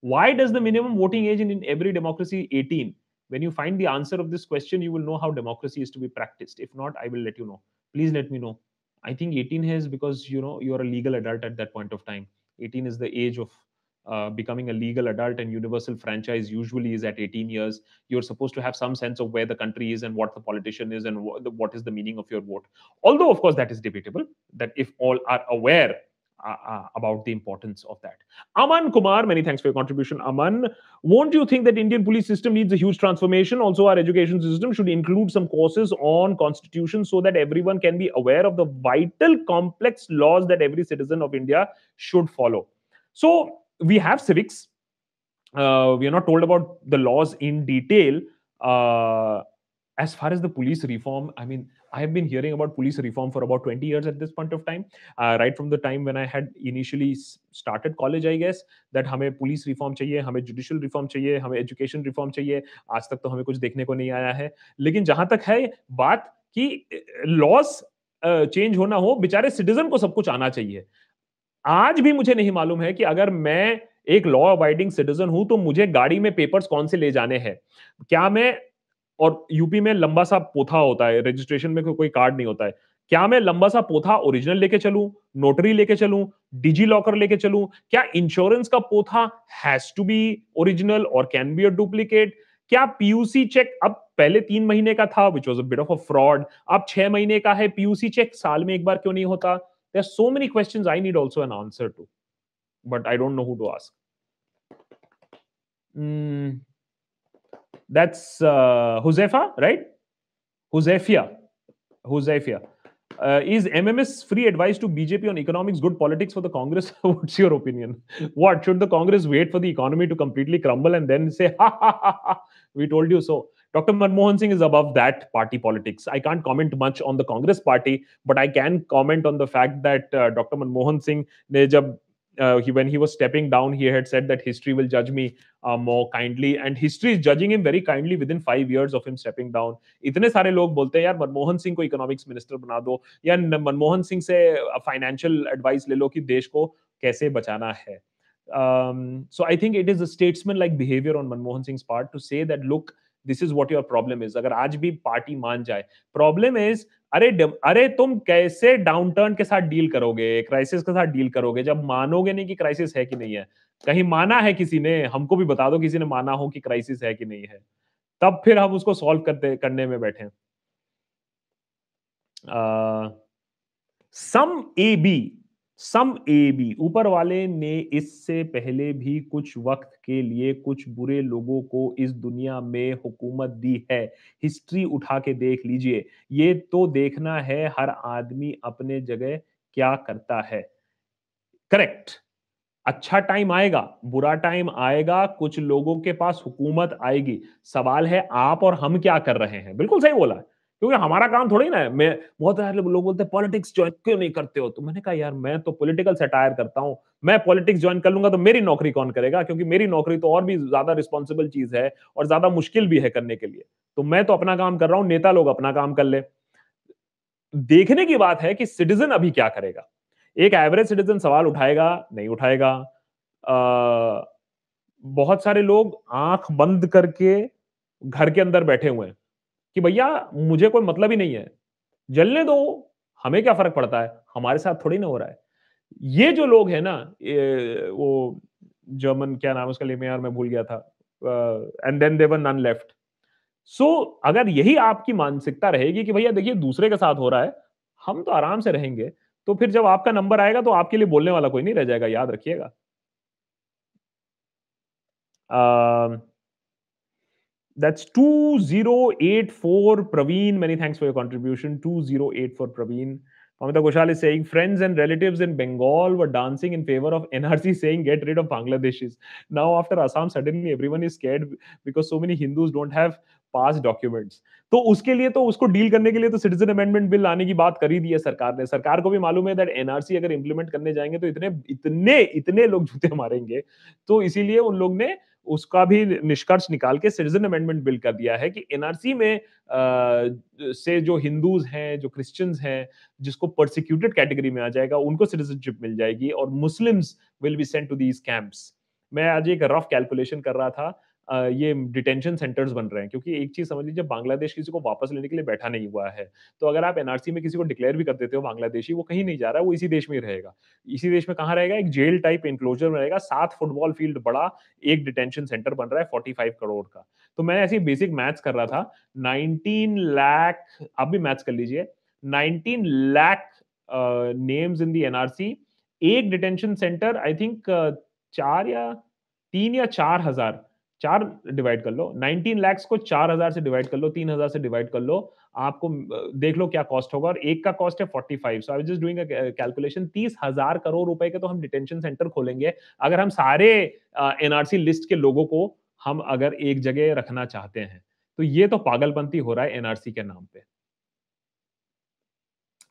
Why does the minimum voting age in, in every democracy 18? when you find the answer of this question you will know how democracy is to be practiced if not i will let you know please let me know i think 18 is because you know you're a legal adult at that point of time 18 is the age of uh, becoming a legal adult and universal franchise usually is at 18 years you're supposed to have some sense of where the country is and what the politician is and what, the, what is the meaning of your vote although of course that is debatable that if all are aware uh, uh, about the importance of that. Aman Kumar, many thanks for your contribution. Aman, won't you think that Indian police system needs a huge transformation? Also, our education system should include some courses on constitution so that everyone can be aware of the vital, complex laws that every citizen of India should follow. So, we have civics. Uh, we are not told about the laws in detail. Uh, as far as the police reform, I mean, I have been hearing about police reform for about 20 years at this point of time. Uh, right from the time when I had initially started college, I guess, that हमें police reform चाहिए, हमें judicial reform चाहिए, हमें education reform चाहिए. आज तक तो हमें कुछ देखने को नहीं आया है. लेकिन जहाँ तक है बात कि laws चेंज होना हो बेचारे सिटीजन को सब कुछ आना चाहिए आज भी मुझे नहीं मालूम है कि अगर मैं एक लॉ अबाइडिंग सिटीजन हूँ तो मुझे गाड़ी में पेपर्स कौन से ले जाने हैं? क्या मैं और यूपी में लंबा सा पोथा होता है रजिस्ट्रेशन में को, कोई कार्ड नहीं होता है। क्या मैं लंबा सा पोथा ओरिजिनल लेके चलूँ नोटरी लेके चलूँ डिजी लॉकर लेके चलूँ? क्या इंश्योरेंस का पोथा हैज़ टू बी ओरिजिनल और कैन बी अ डुप्लीकेट क्या पीयूसी चेक अब पहले तीन महीने का था which was a bit of a fraud अब छह महीने का है पीयूसी चेक साल में एक बार क्यों नहीं होता? there's so many questions i need also an answer to but i don't know who to ask mm, that's uh, Josefa, right Josefia. Josefia. Uh, is MMS free advice to BJP on economics good politics for the Congress? What's your opinion? what should the Congress wait for the economy to completely crumble and then say, ha, ha, ha, ha we told you so? Dr. Manmohan Singh is above that party politics. I can't comment much on the Congress party, but I can comment on the fact that uh, Dr. Manmohan Singh ne jab uh, he, when he was stepping down, he had said that history will judge me uh, more kindly, and history is judging him very kindly within five years of him stepping down. इतने सारे लोग बोलते हैं यार मनमोहन सिंह को economics minister बना दो या मनमोहन सिंह से फाइनेंशियल एडवाइस ले लो कि देश को कैसे बचाना है. Um, so I think it is a statesman-like behavior on Manmohan Singh's part to say that look, this is what your problem is अगर आज भी पार्टी मान जाए प्रॉब्लम इज़ अरे अरे तुम कैसे डाउन टर्न के साथ डील करोगे? क्राइसिस के साथ डील करोगे? जब मानोगे नहीं कि क्राइसिस है कि नहीं है। कहीं माना है किसी ने, हमको भी बता दो किसी ने माना हो कि क्राइसिस है कि नहीं है। तब फिर हम उसको सॉल्व करते, करने में बैठे सम ए बी सम ए बी ऊपर वाले ने इससे पहले भी कुछ वक्त के लिए कुछ बुरे लोगों को इस दुनिया में हुकूमत दी है। हिस्ट्री उठा के देख लीजिए। ये तो देखना है हर आदमी अपने जगह क्या करता है। करेक्ट अच्छा टाइम आएगा, बुरा टाइम आएगा, कुछ लोगों के पास हुकूमत आएगी। सवाल है आप और हम क्या कर रहे हैं? बिल्कुल सही बोला। क्योंकि हमारा काम थोड़ी ना है। मैं, बहुत सारे लोग बोलते हैं पॉलिटिक्स ज्वाइन क्यों नहीं करते हो? तो मैंने कहा, यार, मैं तो पॉलिटिकल सेटायर करता हूँ। मैं पॉलिटिक्स ज्वाइन कर लूँगा तो मेरी नौकरी कौन करेगा? क्योंकि मेरी नौकरी तो और भी ज़्यादा रिस्पॉन्सिबल चीज़ है और ज़्यादा मुश्किल भी है करने के लिए। तो मैं तो अपना काम कर रहा हूँ, नेता लोग अपना काम कर ले। देखने की बात है कि सिटीजन अभी क्या करेगा? एक एवरेज सिटीजन सवाल उठाएगा, नहीं उठाएगा? बहुत सारे लोग आँख बंद करके घर के अंदर बैठे हुए हैं। कि भैया, मुझे कोई मतलब ही नहीं है। जलने दो, हमें क्या फ़र्क पड़ता है? हमारे साथ थोड़ी ना हो रहा है। ये जो लोग हैं ना वो जर्मन क्या नाम उसका लेमे यार मैं भूल गया था। And then there were none left so अगर यही आपकी मानसिकता रहेगी कि भैया, देखिए, दूसरे के साथ हो रहा है, हम तो आराम से रहेंगे तो फिर जब आपका नंबर आएगा तो आपके लिए बोलने वाला कोई नहीं रह जाएगा, याद रखिएगा। That's 2084 Praveen. Many thanks for your contribution. 2084 Praveen. Pamita Ghoshal is saying friends and relatives in Bengal were dancing in favor of NRC saying get rid of Bangladeshis. Now after Assam, suddenly everyone is scared because so many Hindus don't have पास documents तो उसके लिए तो उसको deal करने के लिए तो सिटीजन अमेंडमेंट बिल लाने की बात कर ही दी है सरकार ने सरकार को भी मालूम है दैट एनआरसी अगर इंप्लीमेंट करने जाएँगे तो इतने इतने इतने लोग जूते मारेंगे तो इसीलिए उन लोग ने उसका भी निष्कर्ष निकाल के सिटीजन अमेंडमेंट बिल कर दिया है कि एनआरसी में आ, से जो हिंदूज हैं जो क्रिश्चियंस हैं जिसको परसिक्यूटेड कैटेगरी में आ जाएगा उनको सिटीजनशिप मिल जाएगी और Muslims will be sent to these camps मैं आज एक रफ कैलकुलेशन कर रहा था ये डिटेंशन सेंटर्स बन रहे हैं। क्योंकि एक चीज़ समझ लीजिए, बांग्लादेश किसी को वापस लेने के लिए बैठा नहीं हुआ है। तो अगर आप एनआरसी में किसी को डिक्लेयर भी कर देते हो, बांग्लादेशी, वो कहीं नहीं जा रहा है वो इसी देश में रहेगा। इसी देश में कहाँ रहेगा? एक जेल टाइप इंक्लोजर में रहेगा, सात फुटबॉल फ़ील्ड बड़ा, एक डिटेंशन सेंटर बन रहा है फोर्टी करोड़ का। तो मैं ऐसी बेसिक मैथ्स कर रहा था, नाइनटीन लाख, आप भी मैथ्स कर लीजिए, nineteen lakh names in the NRC एक डिटेंशन सेंटर आई थिंक चार या तीन या चार हज़ार चार डिवाइड कर लो। 19 लैक्स को चार हज़ार से डिवाइड कर लो तीन हज़ार से डिवाइड कर लो। आपको देख लो क्या कॉस्ट होगा और एक का कॉस्ट है 45 so I just doing calculation तीस हज़ार करोड़ रुपए के तो हम डिटेंशन सेंटर खोलेंगे। अगर हम सारे एनआरसी लिस्ट के लोगों को हम अगर एक जगह रखना चाहते हैं तो ये तो पागलपंती हो रहा है एनआरसी के नाम पे।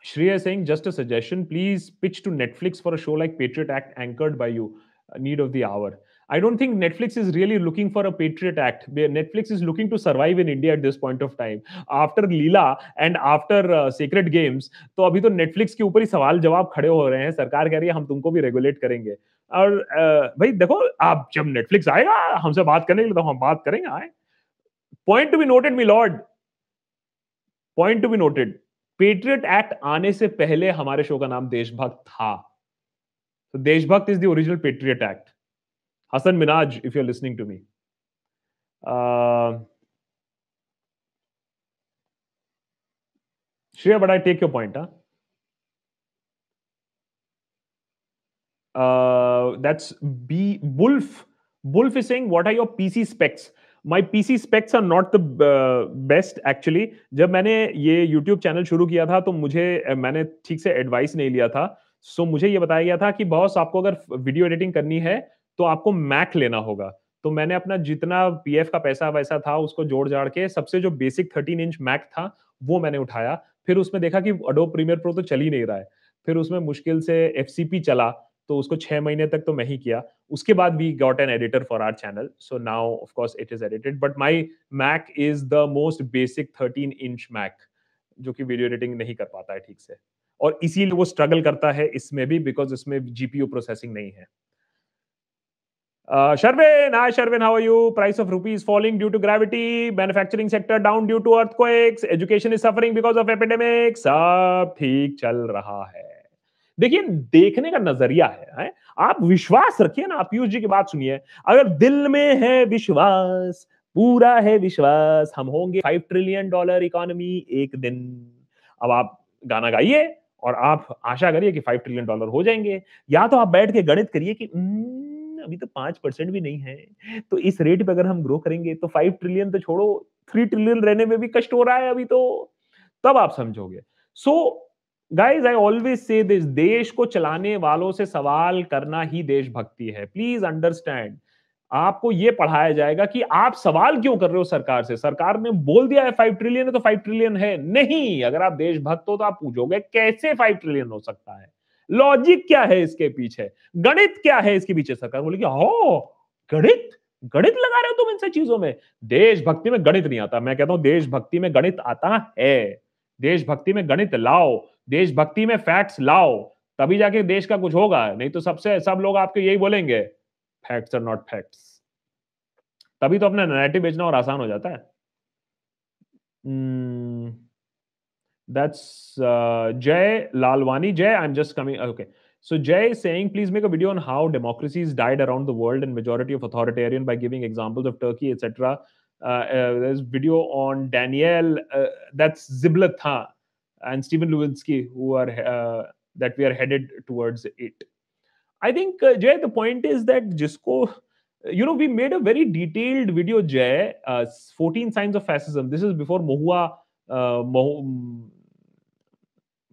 Shreya saying, just a suggestion, please pitch to Netflix for a show like Patriot Act anchored by you. Need of the hour. I don't think Netflix is really looking for a Patriot Act. Netflix is looking to survive in India at this point of time. After Leela and after uh, Sacred Games, तो अभी तो Netflix के ऊपर ही सवाल जवाब खड़े हो रहे हैं। सरकार कह रही है हम तुमको भी रेगुलेट करेंगे। और uh, भाई देखो आप जब Netflix आएगा हमसे बात करने के लिए तो हम बात करेंगे आए। Point to be noted my lord point to be noted Patriot Act आने से पहले हमारे शो का नाम देशभक्त था। तो देशभक्त is the original Patriot Act Hasan Minhaj if you are listening to me Shreya but I take your point that's B wolf wolf is saying what are your PC specs my P C specs are not the best actually जब मैंने ये YouTube channel शुरू किया था तो मुझे मैंने ठीक से एडवाइस नहीं लिया था। सो so, मुझे ये बताया गया था कि बॉस आपको अगर वीडियो एडिटिंग करनी है तो आपको मैक लेना होगा। तो मैंने अपना जितना पीएफ का पैसा वैसा था, उसको जोड़ जाड़ के सबसे जो बेसिक थर्टीन इंच मैक था, वो मैंने उठाया। फिर उसमें देखा कि अडो प्रीमियर प्रो तो चल ही नहीं रहा है। फिर उसमें मुश्किल से एफसीपी चला तो उसको छह महीने तक तो मैं ही किया। उसके बाद we got an editor for our channel so now of course it is edited but my Mac is the most basic 13 inch Mac जो कि वीडियो एडिटिंग नहीं कर पाता है ठीक से। और इसीलिए वो स्ट्रगल करता है इसमें भी बिकॉज़ इसमें जीपीयू प्रोसेसिंग नहीं है। Uh, Sharvin, hi Sharvin, how are you? Price of rupees falling due to gravity, manufacturing sector down due to earthquakes, education is suffering because of epidemics. सब ठीक चल रहा है देखिए देखने का नज़रिया है, है? आप विश्वास रखिए ना आप पीयूष जी की बात सुनिए अगर दिल में है विश्वास पूरा है विश्वास हम होंगे फाइव ट्रिलियन डॉलर इकोनॉमी एक दिन अब आप गाना गाइए और आप आशा करिए कि फाइव ट्रिलियन डॉलर हो जाएँगे या तो आप बैठ के गणित करिए कि हम्म, अभी तो पाँच परसेंट भी नहीं है। तो इस रेट पे अगर हम ग्रो करेंगे तो फाइव ट्रिलियन तो छोड़ो थ्री ट्रिलियन रहने में भी कष्ट हो रहा है अभी तो। तब आप समझोगे। So guys I always say this देश को चलाने वालों से सवाल करना ही देशभक्ति है। प्लीज़ अंडरस्टैंड आपको यह पढ़ाया जाएगा कि आप सवाल क्यों कर रहे हो सरकार से? सरकार ने बोल दिया है फाइव ट्रिलियन है तो फाइव ट्रिलियन है नहीं। अगर आप देशभक्त हो तो आप पूछोगे, कैसे फाइव ट्रिलियन हो सकता है? लॉजिक क्या है इसके पीछे? गणित क्या है इसके पीछे, सरकार बोलेगी, हो, गणित गणित लगा रहे हो तुम इनसे चीज़ों में। देशभक्ति में गणित नहीं आता। मैं कहता हूँ, देशभक्ति में गणित आता है। देशभक्ति में गणित लाओ। देशभक्ति में फैक्ट्स लाओ। तभी जाके देश का कुछ होगा। नहीं तो सबसे, सब लोग आपके यही बोलेंगे फैक्ट्स आर नॉट फैक्ट्स तभी तो अपना नैरेटिव बेचना और आसान हो जाता है। That's uh, Jay Lalwani. Jay, I'm just coming. Okay. So Jay is saying, please make a video on how democracies died around the world and majority of authoritarian by giving examples of Turkey, etc. Uh, uh, there's video on Danielle. Uh, that's Zibla and Stephen Lewinsky, who are uh, that we are headed towards it. I think uh, Jay, the point is that Jisco, you know, we made a very detailed video, Jay, uh, 14 signs of fascism. This is before Mohua, Moh-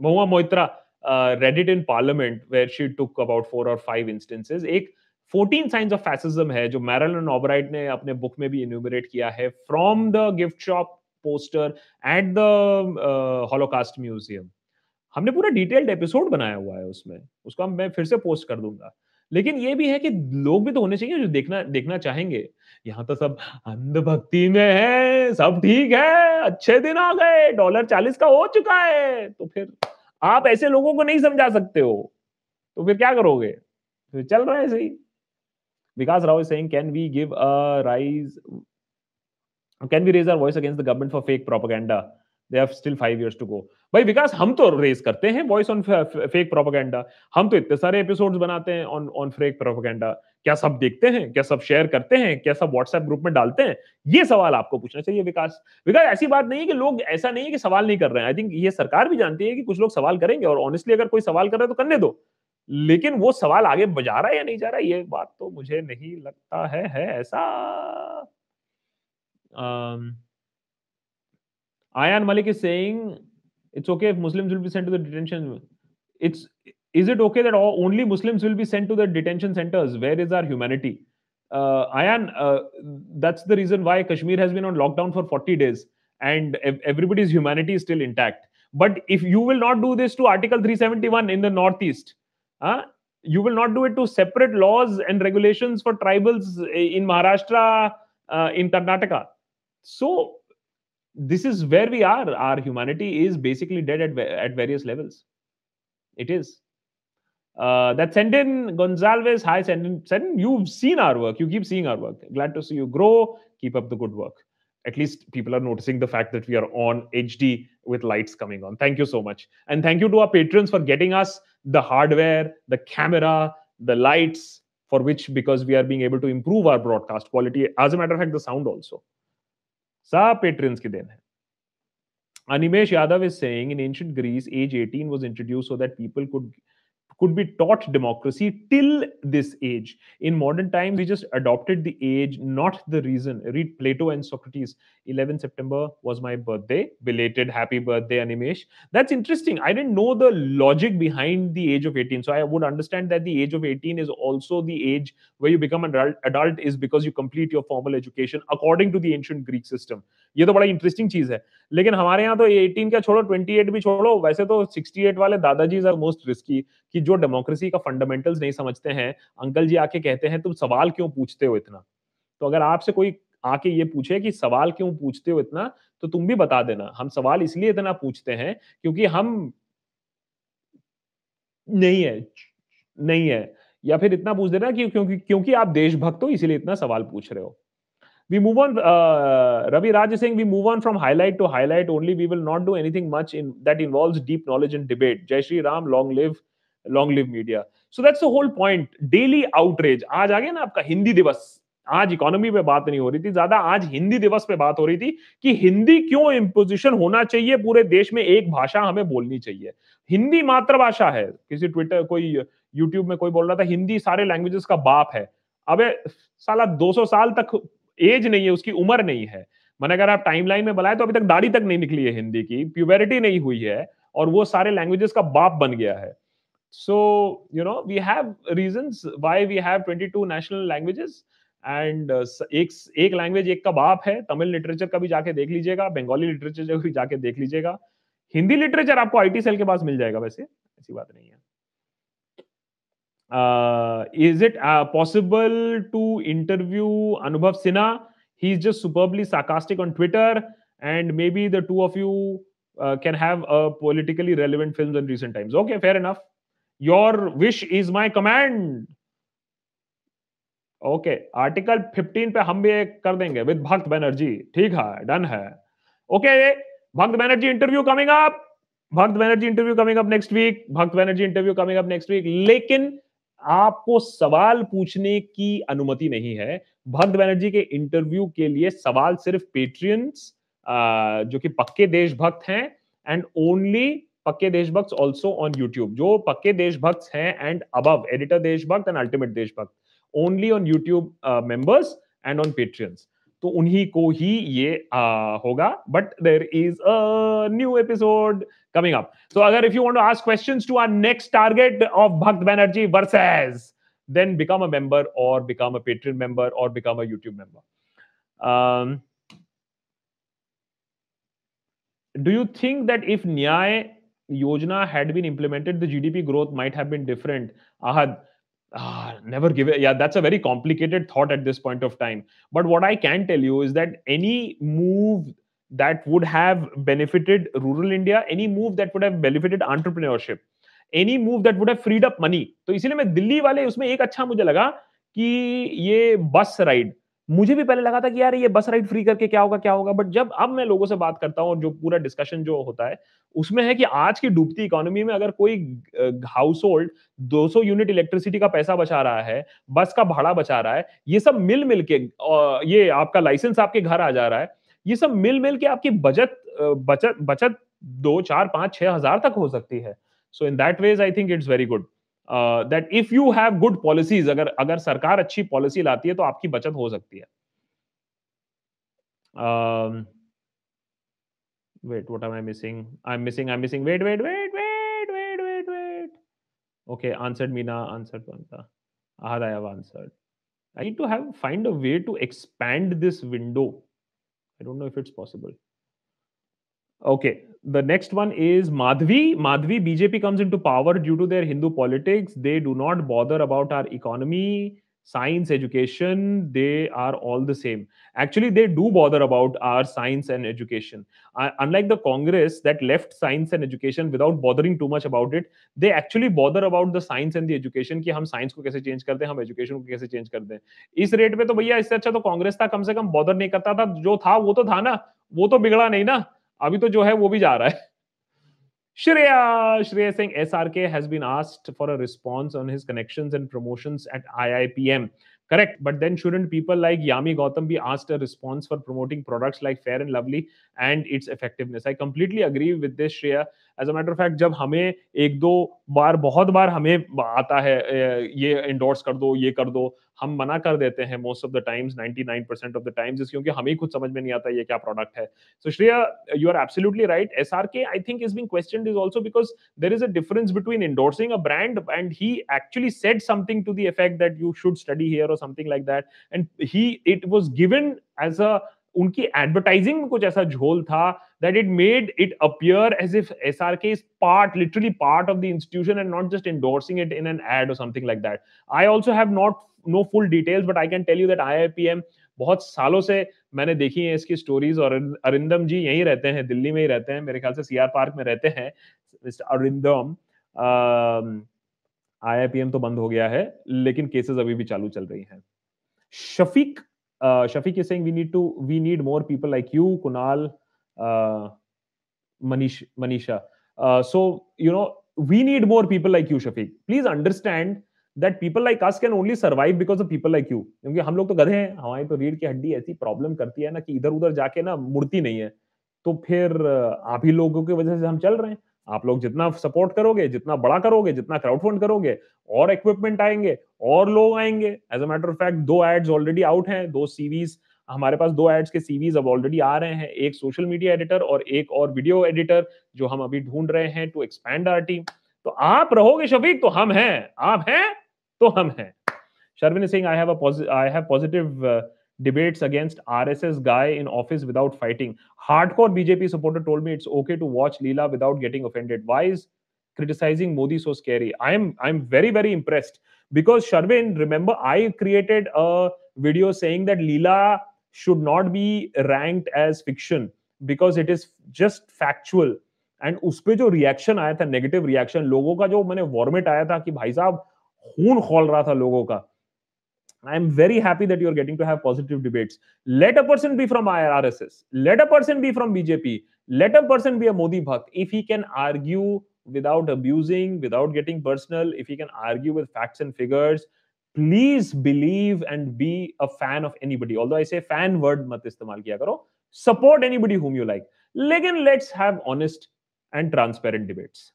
Mohua Moitra uh, read it in parliament, where she took about four or five instances. एक 14 signs of fascism है जो मैरलन ऑबराइट ने अपने book में भी enumerate किया है from the gift shop poster at the Holocaust museum हमने पूरा डिटेल्ड एपिसोड बनाया हुआ है उसमें। उसको मैं फिर से पोस्ट कर दूँगा। लेकिन ये भी है कि लोग भी तो होने चाहिए जो देखना देखना चाहेंगे। यहाँ तो सब अंधभक्ति में है सब ठीक है अच्छे दिन आ गए डॉलर चालीस का हो चुका है। तो फिर आप ऐसे लोगों को नहीं समझा सकते हो तो फिर क्या करोगे? फिर चल रहा है ऐसे ही। Vikas Rao Singh can we give a rise can we raise our voice against the government for fake propaganda They have still five years to go. भाई, विकास, हम तो रेज करते हैं वॉइस ऑन फेक प्रोपोगेंडा हम तो इतने सारे episodes बनाते हैं ऑन ऑन फेक प्रोपोगेंडा क्या सब देखते हैं? क्या सब शेयर करते हैं? क्या सब व्हाट्सएप ग्रुप में डालते हैं? ये सवाल आपको पूछना चाहिए विकास। विकास, ऐसी बात नहीं है कि लोग ऐसा नहीं है कि सवाल नहीं कर रहे हैं। आई थिंक ये सरकार भी जानती है कि कुछ लोग सवाल करेंगे और ऑनेस्टली अगर कोई सवाल कर रहा है तो करने दो। लेकिन वो सवाल आगे बजा रहा है या नहीं जा रहा है, ये बात तो मुझे नहीं लगता है है ऐसा? Ayan Malik is saying it's okay if Muslims will be sent to the detention. It's is it okay that all, only Muslims will be sent to the detention centers? Where is our humanity? Uh, Ayan, uh, that's the reason why Kashmir has been on lockdown for 40 days and everybody's humanity is still intact. But if you will not do this to Article 371 in the Northeast, uh, you will not do it to separate laws and regulations for tribals eh, in Maharashtra, uh, in Karnataka. So this is where we are. Our humanity is basically dead at, at various levels. It is. Uh, that Sendin Gonzalez, hi Sendin. Sendin, you've seen our work. You keep seeing our work. Glad to see you grow. Keep up the good work. At least people are noticing the fact that we are on HD with lights coming on. Thank you so much. And thank you to our patrons for getting us the hardware, the camera, the lights, for which because we are being able to improve our broadcast quality. As a matter of fact, the sound also. सब Patreons की देन है। Animesh Yadav is saying in ancient Greece age 18 was introduced so that people could could be taught democracy till this age. In modern times, we just adopted the age, not the reason. Read Plato and Socrates. 11 September was my birthday. Belated happy birthday, Animesh. That's interesting. I didn't know the logic behind the age of 18. So I would understand that the age of 18 is also the age where you become an adult, adult is because you complete your formal education according to the ancient Greek system. ये तो बड़ा interesting चीज़ है। लेकिन हमारे यहाँ तो 18 क्या छोड़ो 28 भी छोड़ो, वैसे तो 68 वाले दादाजी आर मोस्ट रिस्की कि जो डेमोक्रेसी का फंडामेंटल्स नहीं समझते हैं, अंकल जी आके कहते हैं, तुम सवाल क्यों पूछते हो इतना? तो अगर आपसे कोई आके ये पूछे कि सवाल क्यों पूछते हो इतना तो तुम भी बता देना। हम सवाल इसलिए इतना पूछते हैं क्योंकि हम नहीं है नहीं है। या फिर इतना पूछ देना क्योंकि क्योंकि आप देशभक्त हो, इसीलिए इतना सवाल पूछ रहे हो। We move on uh, ravi raj is saying we move on from highlight to highlight only we will not do anything much in that involves deep knowledge and debate jai shri ram long live long live media so that's the whole point daily outrage आज आ गया ना आपका हिंदी दिवस आज economy पे बात नहीं हो रही थी ज़्यादा आज हिंदी दिवस पे बात हो रही थी कि हिंदी क्यों इम्पोजिशन होना चाहिए पूरे देश में एक भाषा हमें बोलनी चाहिए हिंदी मातृभाषा है किसी ट्विटर कोई यूट्यूब में कोई बोल रहा था हिंदी सारे लैंग्वेजेस का बाप है अबे साला 200 साल तक एज नहीं है, उसकी उम्र नहीं है। मैंने अगर आप टाइमलाइन में बनाए तो अभी तक दाढ़ी तक नहीं निकली है हिंदी की प्यूबेरिटी नहीं हुई है और वो सारे लैंग्वेजेस का बाप बन गया है। So you know we have reasons why we have 22 national languages and एक एक लैंग्वेज एक का बाप है। तमिल लिटरेचर का भी जाके देख लीजिएगा, बंगाली लिटरेचर का भी जाके देख लीजिएगा। हिंदी लिटरेचर आपको आईटी सेल के पास मिल जाएगा वैसे, ऐसी बात नहीं है। Uh, is it uh, possible to interview Anubhav Sinha? He's just superbly sarcastic on Twitter, and maybe the two of you uh, can have politically relevant films in recent times. Okay, fair enough. Your wish is my command. Okay article 15 पे हम भी एक कर देंगे with भक्त बनर्जी ठीक है done है ओके भक्त Banerjee interview coming up Bhakt Banerjee interview coming up next week Bhakt Banerjee interview coming up next week लेकिन आपको सवाल पूछने की अनुमति नहीं है। भक्त बनर्जी के इंटरव्यू के लिए सवाल सिर्फ़ पेट्रियंस जो कि पक्के देशभक्त हैं एंड ओनली पक्के देशभक्त ऑल्सो ऑन यूट्यूब जो पक्के देशभक्त हैं एंड अबव एडिटर देशभक्त एंड अल्टीमेट देशभक्त। Only on YouTube members and on Patreons तो उन्हीं को ही ये आ, होगा। But there is episode coming up so अगर if you want to ask questions to our next target of Bhakt Banerjee versus then become a member और become a Patreon member और become a YouTube member do you think that if Nyay Yojana had been implemented the GDP growth might have been different Ahad Ah, never give it. Yeah, that's a very complicated thought at this point of time. But what I can tell you is that any move that would have benefited rural India, any move that would have benefited entrepreneurship, any move that would have freed up money. तो इसीलिए मैं दिल्ली वाले उसमें एक अच्छा मुझे लगा कि ये बस राइड मुझे भी पहले लगा था कि यार ये बस राइड फ्री करके क्या होगा क्या होगा बट जब अब मैं लोगों से बात करता हूँ, जो पूरा डिस्कशन जो होता है, उसमें है कि आज की डूबती इकोनॉमी में अगर कोई हाउस होल्ड 200 यूनिट इलेक्ट्रिसिटी का पैसा बचा रहा है, बस का भाड़ा बचा रहा है, ये सब मिल मिल के ये आपका लाइसेंस आपके घर आ जा रहा है, ये सब मिल मिल के आपकी बचत बचत बचत दो, चार, पाँच, छह हज़ार तक हो सकती है। So in that ways I think it's very good that if you have good policies अगर अगर सरकार अच्छी पॉलिसी लाती है तो आपकी बचत हो सकती है। Wait what I missing I am missing I missing wait wait wait wait wait wait wait okay answer Meena answer answer I need to have find a way to expand this window I don't know if it's possible okay the next one is Madhvi. Madhvi, BJP comes into power due to their Hindu politics. They do not bother about our economy, science, education. They are all the same. Actually, they do bother about our science and education. Uh, unlike the Congress that left science and education without bothering too much about it, they actually bother about the science and the education कि हम science को कैसे change करते हैं हम education को कैसे change करते हैं इस रेट पे तो भैया इससे अच्छा तो कांग्रेस था कम से कम बॉदर नहीं करता था जो था वो तो था ना वो तो बिगड़ा नहीं ना अभी तो जो है वो भी जा रहा है। Shreya, Shrey Singh S R K has been asked for a response on his connection and promotion at I I P M correct but then shouldn't people like Yami Gautam be asked a response for promoting products like Fair and Lovely and its effectiveness I completely agree with this Shreya as a matter fact जब हमें एक दो बार, बहुत बार हमें आता है ये endorse कर दो, ये कर दो, हम मना कर देते हैं most of the times 99% of the times क्योंकि हमें खुद समझ में नहीं आता ये क्या प्रोडक्ट है। So Shreya you are absolutely right SRK I think is being questioned is also because there is a difference between endorsing a brand and he actually said something to the effect that you should study here or something like that. And he, it was given as a उनकी advertising में कुछ ऐसा झोल था that it made it appear as if S R K is part literally part of the institution and not just endorsing it in an ad or something like that I also have not no full details but I can tell you that I I P M बहुत सालों से मैंने देखी है इसकी stories और अरिंदम जी यहीं रहते हैं, दिल्ली में ही रहते हैं, मेरे ख्याल से सीआर पार्क में रहते हैं Arindam. I I P M तो बंद हो गया है, लेकिन केसेस अभी भी चालू चल रही हैं। Shafiq uh, Shafiq is saying we need to we need more people like you, Kunal, uh, Manish, Manisha. Uh, so you know we need more people like you, Shafiq. Please understand that people like us can only survive because of people like you. क्योंकि हम लोग तो गधे हैं हमारी तो रीढ़ की हड्डी ऐसी प्रॉब्लम करती है ना कि इधर उधर जाके ना मुड़ती नहीं है तो फिर आप ही लोगों की वजह से हम चल रहे हैं आप लोग जितना सपोर्ट करोगे, जितना बड़ा करोगे, जितना क्राउड फंड करोगे, और इक्विपमेंट आएँगे, और लोग आएँगे। As a matter of fact दो एड्स ऑलरेडी आउट हैं, दो सीवीज हमारे पास दो एड्स के सीवीज अब ऑलरेडी आ रहे हैं, एक सोशल मीडिया एडिटर और एक और वीडियो एडिटर जो हम अभी ढूंढ रहे हैं टू एक्सपैंड आर टीम तो आप रहोगे शफीक तो हम हैं। आप हैं तो हम हैं। Sharvin Singh I have I have positive debates against RSS guy in office without fighting. Hardcore BJP supporter told me it's okay to watch Leela without getting offended. Why is criticizing Modi so scary? I'm I'm very very impressed because Sharvin, remember I created a video saying that Leela should not be ranked as fiction because it is just factual. And उस पर जो reaction आया था negative reaction लोगों का जो मैंने वॉर्मेट आया था कि भाई साहब खून खोल रहा था लोगों का I'm very happy that you're getting to have positive debates. Let a person be from RSS. Let a person be from BJP. Let a person be a Modi Bhakt. If he can argue without abusing, without getting personal, if he can argue with facts and figures, please believe and be a fan of anybody. Although I say fan word mat istemal karo. Support anybody whom you like. Lekin let's have honest and transparent debates.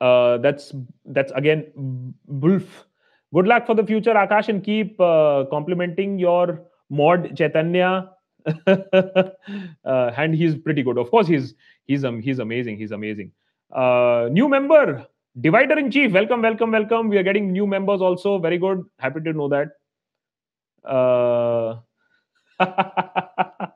Uh, that's that's again Wolf. Good luck for the future, Akash, and keep uh, complimenting your mod Chaitanya. uh, and he's pretty good. Of course, he's he's um, he's amazing. He's amazing. Uh, new member, divider in chief. Welcome, welcome, welcome. We are getting new members also. Very good. Happy to know that. Uh,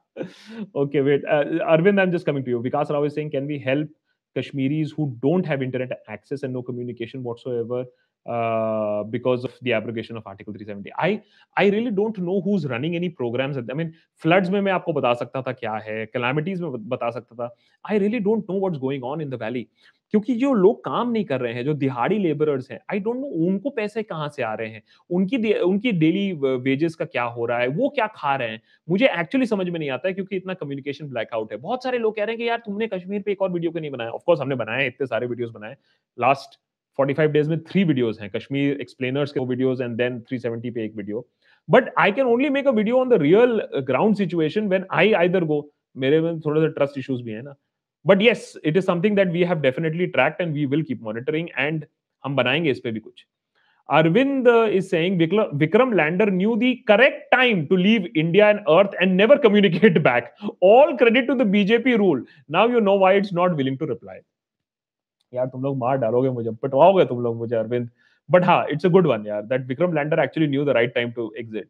okay, wait. Uh, Arvind, I'm just coming to you. Vikas Rao is saying, can we help Kashmiris who don't have internet access and no communication whatsoever uh, because of the abrogation of Article 370. I I really don't know who's running any programs. I mean, floods में मैं आपको बता सकता था क्या है, calamities में बता सकता था. I really don't know what's going on in the valley. क्योंकि जो लोग काम नहीं कर रहे हैं, जो दिहाड़ी लेबरर्स हैं, आई डोंट नो उनको पैसे कहाँ से आ रहे हैं, उनकी उनकी डेली वेजेस का क्या हो रहा है, वो क्या खा रहे हैं, मुझे एक्चुअली समझ में नहीं आता है क्योंकि इतना कम्युनिकेशन ब्लैकआउट है। बहुत सारे लोग कह रहे हैं कि यार तुमने कश्मीर पे एक और वीडियो क्यों नहीं बनाया? ऑफ़ कोर्स हमने बनाया इतने सारे वीडियोज़ बनाए। लास्ट 45 डेज़ में थ्री वीडियोस हैं कश्मीर एक्सप्लेनर्स के वीडियोस एंड देन 370 पे एक video but I can only make a video on the real ground situation when I either go मेरे में थोड़ा सा ट्रस्ट इश्यूज़ भी है ना but yes it is something that we have definitely tracked and we will keep monitoring and हम बनाएँगे इस पे भी कुछ Arvind uh, is saying Vikram lander knew the correct time to leave India and Earth and never communicate back. All credit to the BJP rule. Now you know why it's not willing to reply. यार तुम लोग मार डालोगे मुझे पटवाओगे तुम लोग मुझे Arvind but हाँ इट्स अ गुड वन यार that Vikram lander actually knew the right time to exit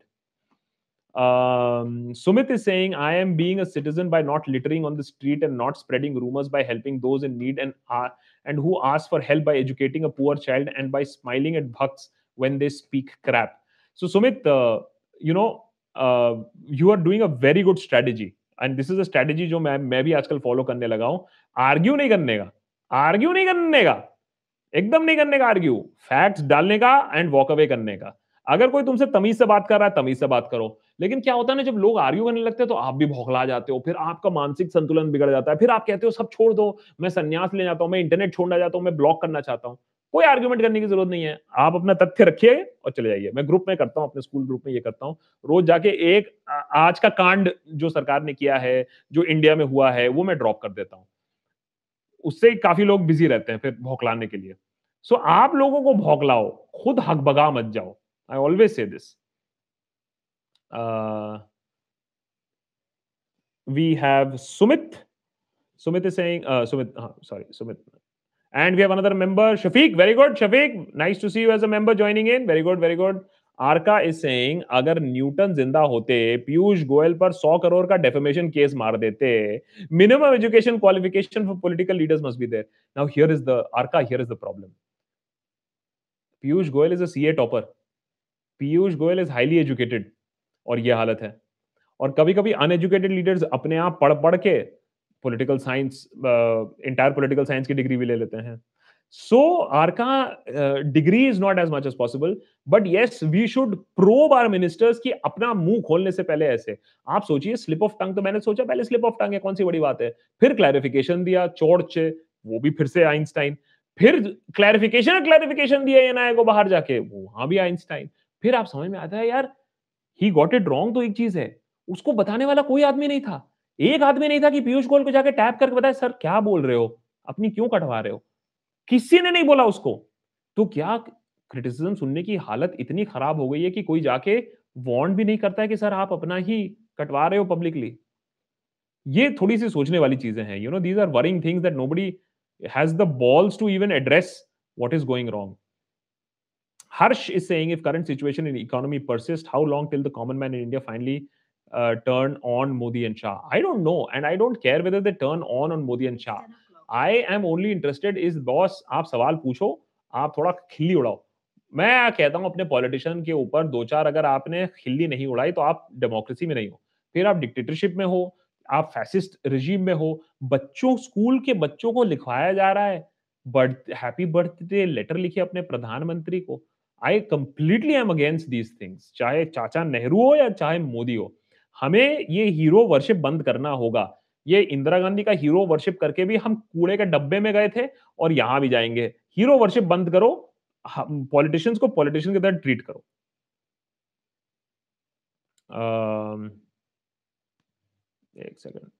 Um, Sumit is saying, I am being a citizen by not littering on the street and not spreading rumors by helping those in need and uh, and who ask for help by educating a poor child and by smiling at bucks when they speak crap. So, Sumit, uh, you know, uh, you are doing a very good strategy. And this is a strategy जो मैं मैं भी आजकल follow करने लगा हूँ argue नहीं करने का आर्ग्यू नहीं करने का। एकदम नहीं करने का आर्ग्यू फैक्ट्स डालने का एंड वॉक अवे करने का। अगर कोई तुमसे तमीज से बात कर रहा है, तमीज से बात करो। लेकिन क्या होता है ना, जब लोग आर्ग्यू करने लगते हैं तो आप भी भौखला जाते हो। फिर आपका मानसिक संतुलन बिगड़ जाता है। फिर आप कहते हो, सब छोड़ दो। मैं संन्यास ले जाता हूँ, मैं इंटरनेट छोड़ना चाहता हूँ, मैं ब्लॉक करना चाहता हूँ। कोई आर्ग्यूमेंट करने की ज़रूरत नहीं है। आप अपना तथ्य रखिए और चले जाइए। मैं ग्रुप में करता हूँ, अपने स्कूल ग्रुप में ये करता हूँ। रोज जाके एक आज का कांड जो सरकार ने किया है, जो इंडिया में हुआ है, वो मैं ड्रॉप कर देता हूँ। उससे काफ़ी लोग बिज़ी रहते हैं फिर भौकलाने के लिए सो so, आप लोगों को भौकलाओ खुद हक बगा मत जाओ I always say this we have Sumit Sumit is saying Sumit sorry Sumit and we have another member shafiq very good shafiq nice to see you as a member joining in very good very good Arka is saying अगर Newton ज़िंदा होते, पीयूष गोयल पर 100 करोड़ का defamation case मार देते minimum education qualification for political leaders must be there now here is the Arka here is the problem Piyush Goyal is a CA topper Piyush Goyal is highly educated और यह हालत है। और कभी कभी uneducated leaders अपने आप पढ़ पढ़ के political science entire political science की डिग्री भी ले लेते हैं। So Arka uh, degree is not as much as possible, but yes, we should probe our ministers कि अपना मुँह खोलने से पहले ऐसे। आप सोचिए स्लिप ऑफ़ टंग मैंने सोचा पहले स्लिप ऑफ़ टंग कौन सी बड़ी बात है? फिर क्लैरिफिकेशन दिया चोर्च वो भी फिर से आइंस्टाइन। फिर क्लैरिफिकेशन क्लैरिफिकेशन दिया एनआईए को बाहर जाके वहाँ भी आइंस्टाइन। फिर आप समझ में आता है यार ही गॉट इट रॉन्ग तो एक चीज़ है। उसको बताने वाला कोई आदमी नहीं था। एक आदमी नहीं था कि पीयूष गोयल को जाके टैप करके बताए सर क्या बोल रहे हो? अपनी क्यों कटवा रहे हो? किसी ने नहीं बोला उसको। तो क्या क्रिटिसिज्म सुनने की हालत इतनी खराब हो गई है कि कोई जाके वॉन्ड भी नहीं करता है कि सर आप अपना ही कटवा रहे हो पब्लिकली ये थोड़ी सी सोचने वाली चीज़ें हैं you know these are worrying things that nobody has the balls to even address what is going wrong Harsh is saying if current situation in economy persist how long till the common man in India finally turn on Modi and Shah I don't know and I don't care whether they turn on on Modi and Shah I am only interested is boss आप सवाल पूछो, आप थोड़ा खिल्ली उड़ाओ। मैं कहता हूँ, अपने पॉलिटिशियन के ऊपर दो चार अगर आपने खिल्ली नहीं उड़ाई तो आप डेमोक्रेसी में नहीं हो। फिर आप डिक्टेटरशिप में हो, आप फैसिस्ट रिजीम में हो, बच्चों स्कूल के बच्चों को लिखवाया जा रहा है। हैप्पी बर्थडे लेटर लिखे अपने प्रधानमंत्री को। I completely am against these things चाहे चाचा नेहरू हो या चाहे मोदी हो। हमें ये हीरो वर्शिप बंद करना होगा। ये इंदिरा गांधी का हीरो वर्शिप करके भी हम कूड़े के डब्बे में गए थे और यहाँ भी जाएँगे। हीरो वर्शिप बंद करो पॉलिटिशियंस को पॉलिटिशियन की तरह ट्रीट करो। एक second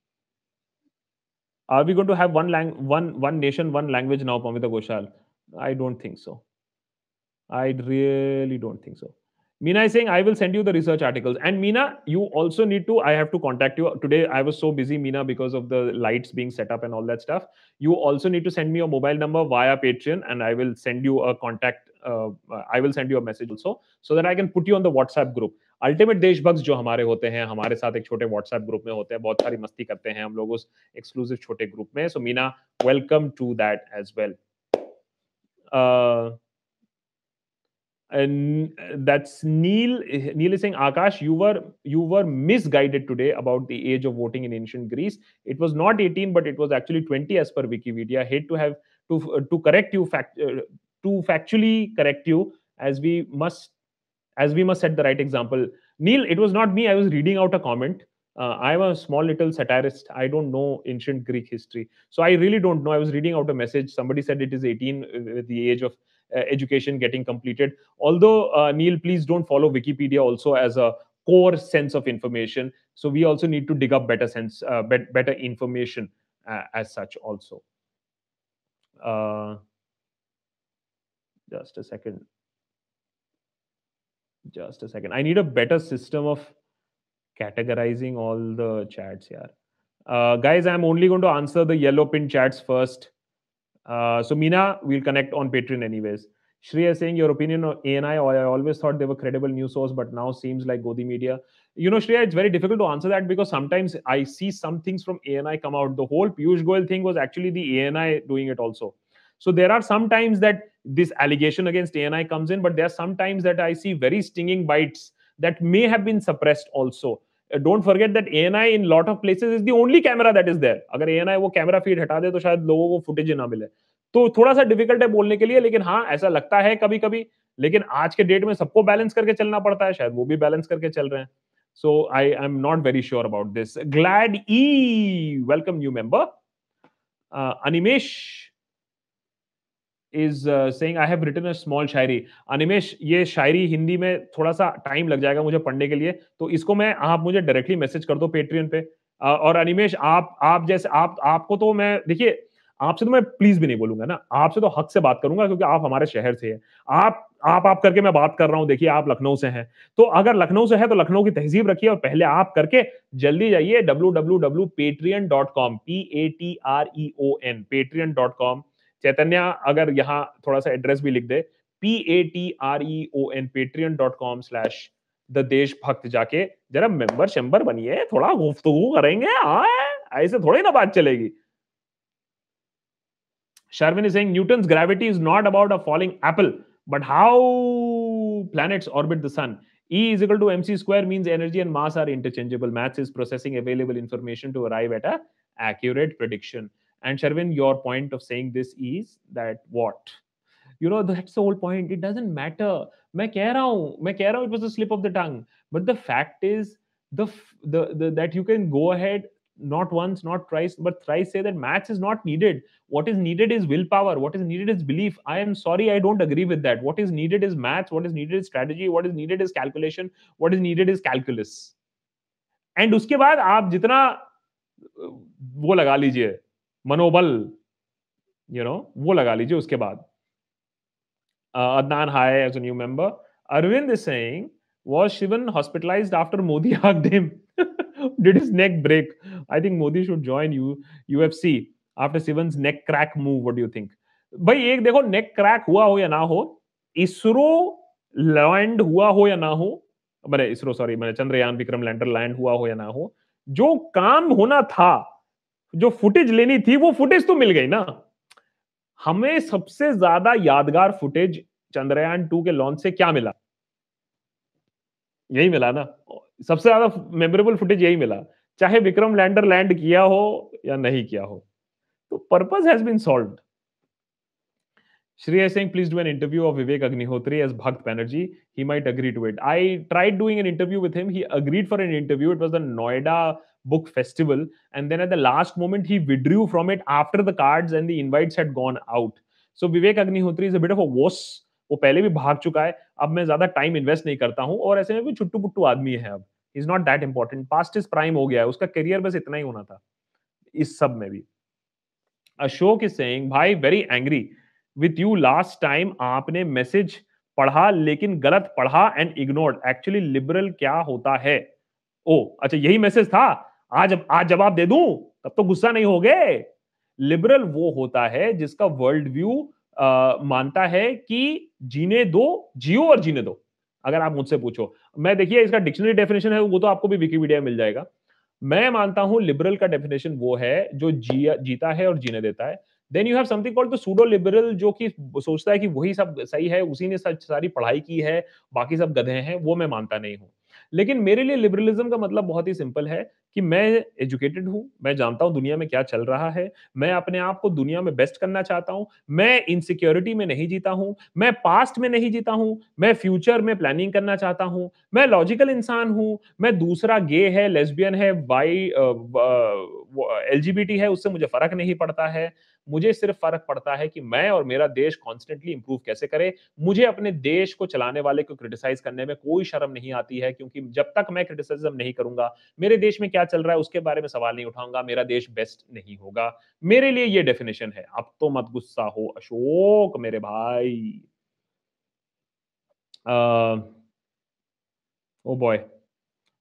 are we going to have one lang one one nation one language now Pamita Ghoshal I don't think so I really don't think so Meena is saying, I will send you the research articles. And Meena, you also need to, I have to contact you. Today, I was so busy, Meena, because of the lights being set up and all that stuff. You also need to send me your mobile number via Patreon, and I will send you a contact. Uh, I will send you a message also so that I can put you on the WhatsApp group. Ultimate देशभक्त जो हमारे होते हैं हमारे साथ एक छोटे WhatsApp group में होते हैं बहुत सारी मस्ती करते हैं हम लोग उस एक्सक्लूसिव छोटे ग्रुप में so Meena welcome to that as well and that's Neil. Neil is saying, Akash, you were you were misguided today about the age of voting in ancient Greece. It was not 18, but it was actually 20 as per Wikipedia. I Hate to have to uh, to correct you fact uh, to factually correct you as we must as we must set the right example. Neil, it was not me. I was reading out a comment. Uh, I'm a small little satirist. I don't know ancient Greek history, so I really don't know. I was reading out a message. Somebody said it is 18 with the age of uh, education getting completed. Although, uh, Neil, please don't follow Wikipedia also as a core sense of information. So we also need to dig up better sense, uh, better information as such also. just a second. Just a second. I need a better system of categorizing all the chats here. Uh, guys, I'm only going to answer the yellow pin chats first. Uh, so Mina, we'll connect on Patreon anyways. Shreya saying your opinion on ANI, I always thought they were credible news source, but now seems like Godi Media. You know, Shreya, it's very difficult to answer that because sometimes I see some things from ANI come out. The whole Piyush Goyal thing was actually the ANI doing it also. So there are some times that this allegation against ANI comes in, but there are some times that I see very stinging bites that may have been suppressed also. Don't forget that ANI in lot of places is the only camera that is there अगर ANI वो camera feed हटा दे तो शायद लोगों को footage ना मिले। तो थोड़ा सा डिफ़िकल्ट है बोलने के लिए लेकिन हाँ ऐसा लगता है कभी कभी लेकिन आज के डेट में सबको बैलेंस करके चलना पड़ता है शायद वो भी बैलेंस करके चल रहे हैं। So i am not very sure about this. Glad e welcome new member. Uh, animesh is saying I have written a small shayari Animesh ये शायरी हिंदी में थोड़ा सा टाइम लग जाएगा मुझे पढ़ने के लिए तो इसको मैं, आप मुझे डायरेक्टली मैसेज कर दो पेट्रियन पे। और अनिमेश आप आप जैसे, आप, आपको तो मैं, देखिए, आपसे तो मैं प्लीज़ भी नहीं बोलूँगा ना, आपसे तो हक से बात करूँगा क्योंकि आप हमारे शहर से हैं। आप आप आप करके मैं बात कर रहा हूँ, देखिए, आप लखनऊ से हैं। तो अगर लखनऊ से है तो लखनऊ की तहजीब रखिए और पहले आप करके जल्दी जाइए W W W Patreon dot com P A T R E O N Patreon dot com Chaitanya अगर यहाँ थोड़ा सा एड्रेस भी लिख दे P A T R E O N Patreon dot com slash the Deshbhakt जाके जरा member शेंबर बनिए थोड़ा गुफ्तगु करेंगे हाँ ऐसे थोड़ी ना बात चलेगी Sharvin is saying Newton's gravity is not about a falling apple, but how planets orbit the sun. E is equal to mc square means energy and mass are interchangeable. Maths is processing available information to arrive at a accurate prediction. And Sharvin, your point of saying this is that what? You know, that's the whole point. It doesn't matter. मैं कह रहा हूँ मैं कह रहा हूँ it was a slip of the tongue. But the fact is the, the, the that you can go ahead not once, not twice, but thrice say that maths is not needed. What is needed is willpower. What is needed is belief. I am sorry, I don't agree with that. What is needed is maths. What is needed is strategy. What is needed is calculation. What is needed is calculus. And उसके बाद आप जितना वो लगा लीजिए मनोबल you know वो लगा लीजिए उसके बाद। Adnan hi as new member Arvind Singh was Sivan hospitalize after Modi hug damn did his neck break I think Modi should join U U F C after Sivan neck crack move what you think भाई, एक देखो नेक crack हुआ हो या ना हो, ISRO land हुआ हो या ना हो मैंने इसरो सॉरी मैंने चंद्रयान विक्रम लैंडर लैंड हुआ हो या ना हो, जो काम होना था जो फुटेज लेनी थी, वो फुटेज तो मिल गई ना। हमें सबसे ज़्यादा यादगार फुटेज चंद्रयान टू के लॉन्च से क्या मिला? यही मिला ना। सबसे ज़्यादा मेमोरेबल फुटेज यही मिला। चाहे विक्रम लैंडर लैंड किया हो या नहीं किया हो। तो purpose has been solve Shreya is saying, please do an interview of Vivek Agnihotri as Bhakt Banerjee. He might agree to it. I tried doing an interview with him. He agreed for an interview. It was the Noida book festival and then at the last moment he withdrew from it after the cards and the invites had gone out so vivek agnihotri is a bit of a wuss वो पहले भी भाग चुका है अब मैं ज़्यादा time invest नहीं करता हूँ और ऐसे में भी छुट्टू पुट्टू आदमी है अब is not that important past is prime हो गया है उसका करियर बस इतना ही होना था इस सब में भी अशोक इज़ सेइंग भाई very angry with you last time आपने मैसेज पढ़ा, लेकिन गलत पढ़ा एंड इग्नोर्ड एक्चुअली लिबरल क्या होता है? ओ अच्छा यही मैसेज था? आज आज जवाब दे दूँ, तब तो गुस्सा नहीं हो गए लिबरल वो होता है जिसका वर्ल्ड व्यू मानता है कि जीने दो, जियो और जीने दो। अगर आप मुझसे पूछो। मैं देखिए, इसका डिक्शनरी डेफिनेशन है, वो तो आपको भी विकीपीडिया मिल जाएगा। मैं मानता हूँ लिबरल का डेफिनेशन वो है, जो जिया, जीता है और जीने देता है। Then you have something called the pseudo liberal जो कि सोचता है कि वही सब सही है, उसी ने सारी पढ़ाई की है, बाकी सब गधे हैं, वो मैं मानता नहीं हूँ। लेकिन मेरे लिए लिबरलिज्म का मतलब बहुत ही सिंपल है। कि मैं एजुकेटेड हूँ, मैं जानता हूँ दुनिया में क्या चल रहा है, मैं अपने आप को दुनिया में बेस्ट करना चाहता हूँ, मैं इनसिक्योरिटी में नहीं जीता हूँ, मैं पास्ट में नहीं जीता हूँ, मैं फ्यूचर में प्लानिंग करना चाहता हूँ, मैं लॉजिकल इंसान हूँ, मैं दूसरा गे है लेस्बियन है बाई एल है, उससे मुझे फ़र्क नहीं पड़ता है। मुझे सिर्फ़ फ़र्क पड़ता है कि मैं और मेरा देश कॉन्स्टेंटली इंप्रूव कैसे करे, मुझे अपने देश को चलाने वाले को क्रिटिसाइज करने में कोई शर्म नहीं आती है, क्योंकि जब तक मैं क्रिटिसिज्म नहीं करूँगा, मेरे देश में क्या क्या चल रहा है, उसके बारे में सवाल नहीं उठाऊँगा, मेरा देश बेस्ट नहीं होगा। मेरे लिए ये डेफिनेशन है अब तो मत गुस्सा हो, अशोक, मेरे भाई। ओ boy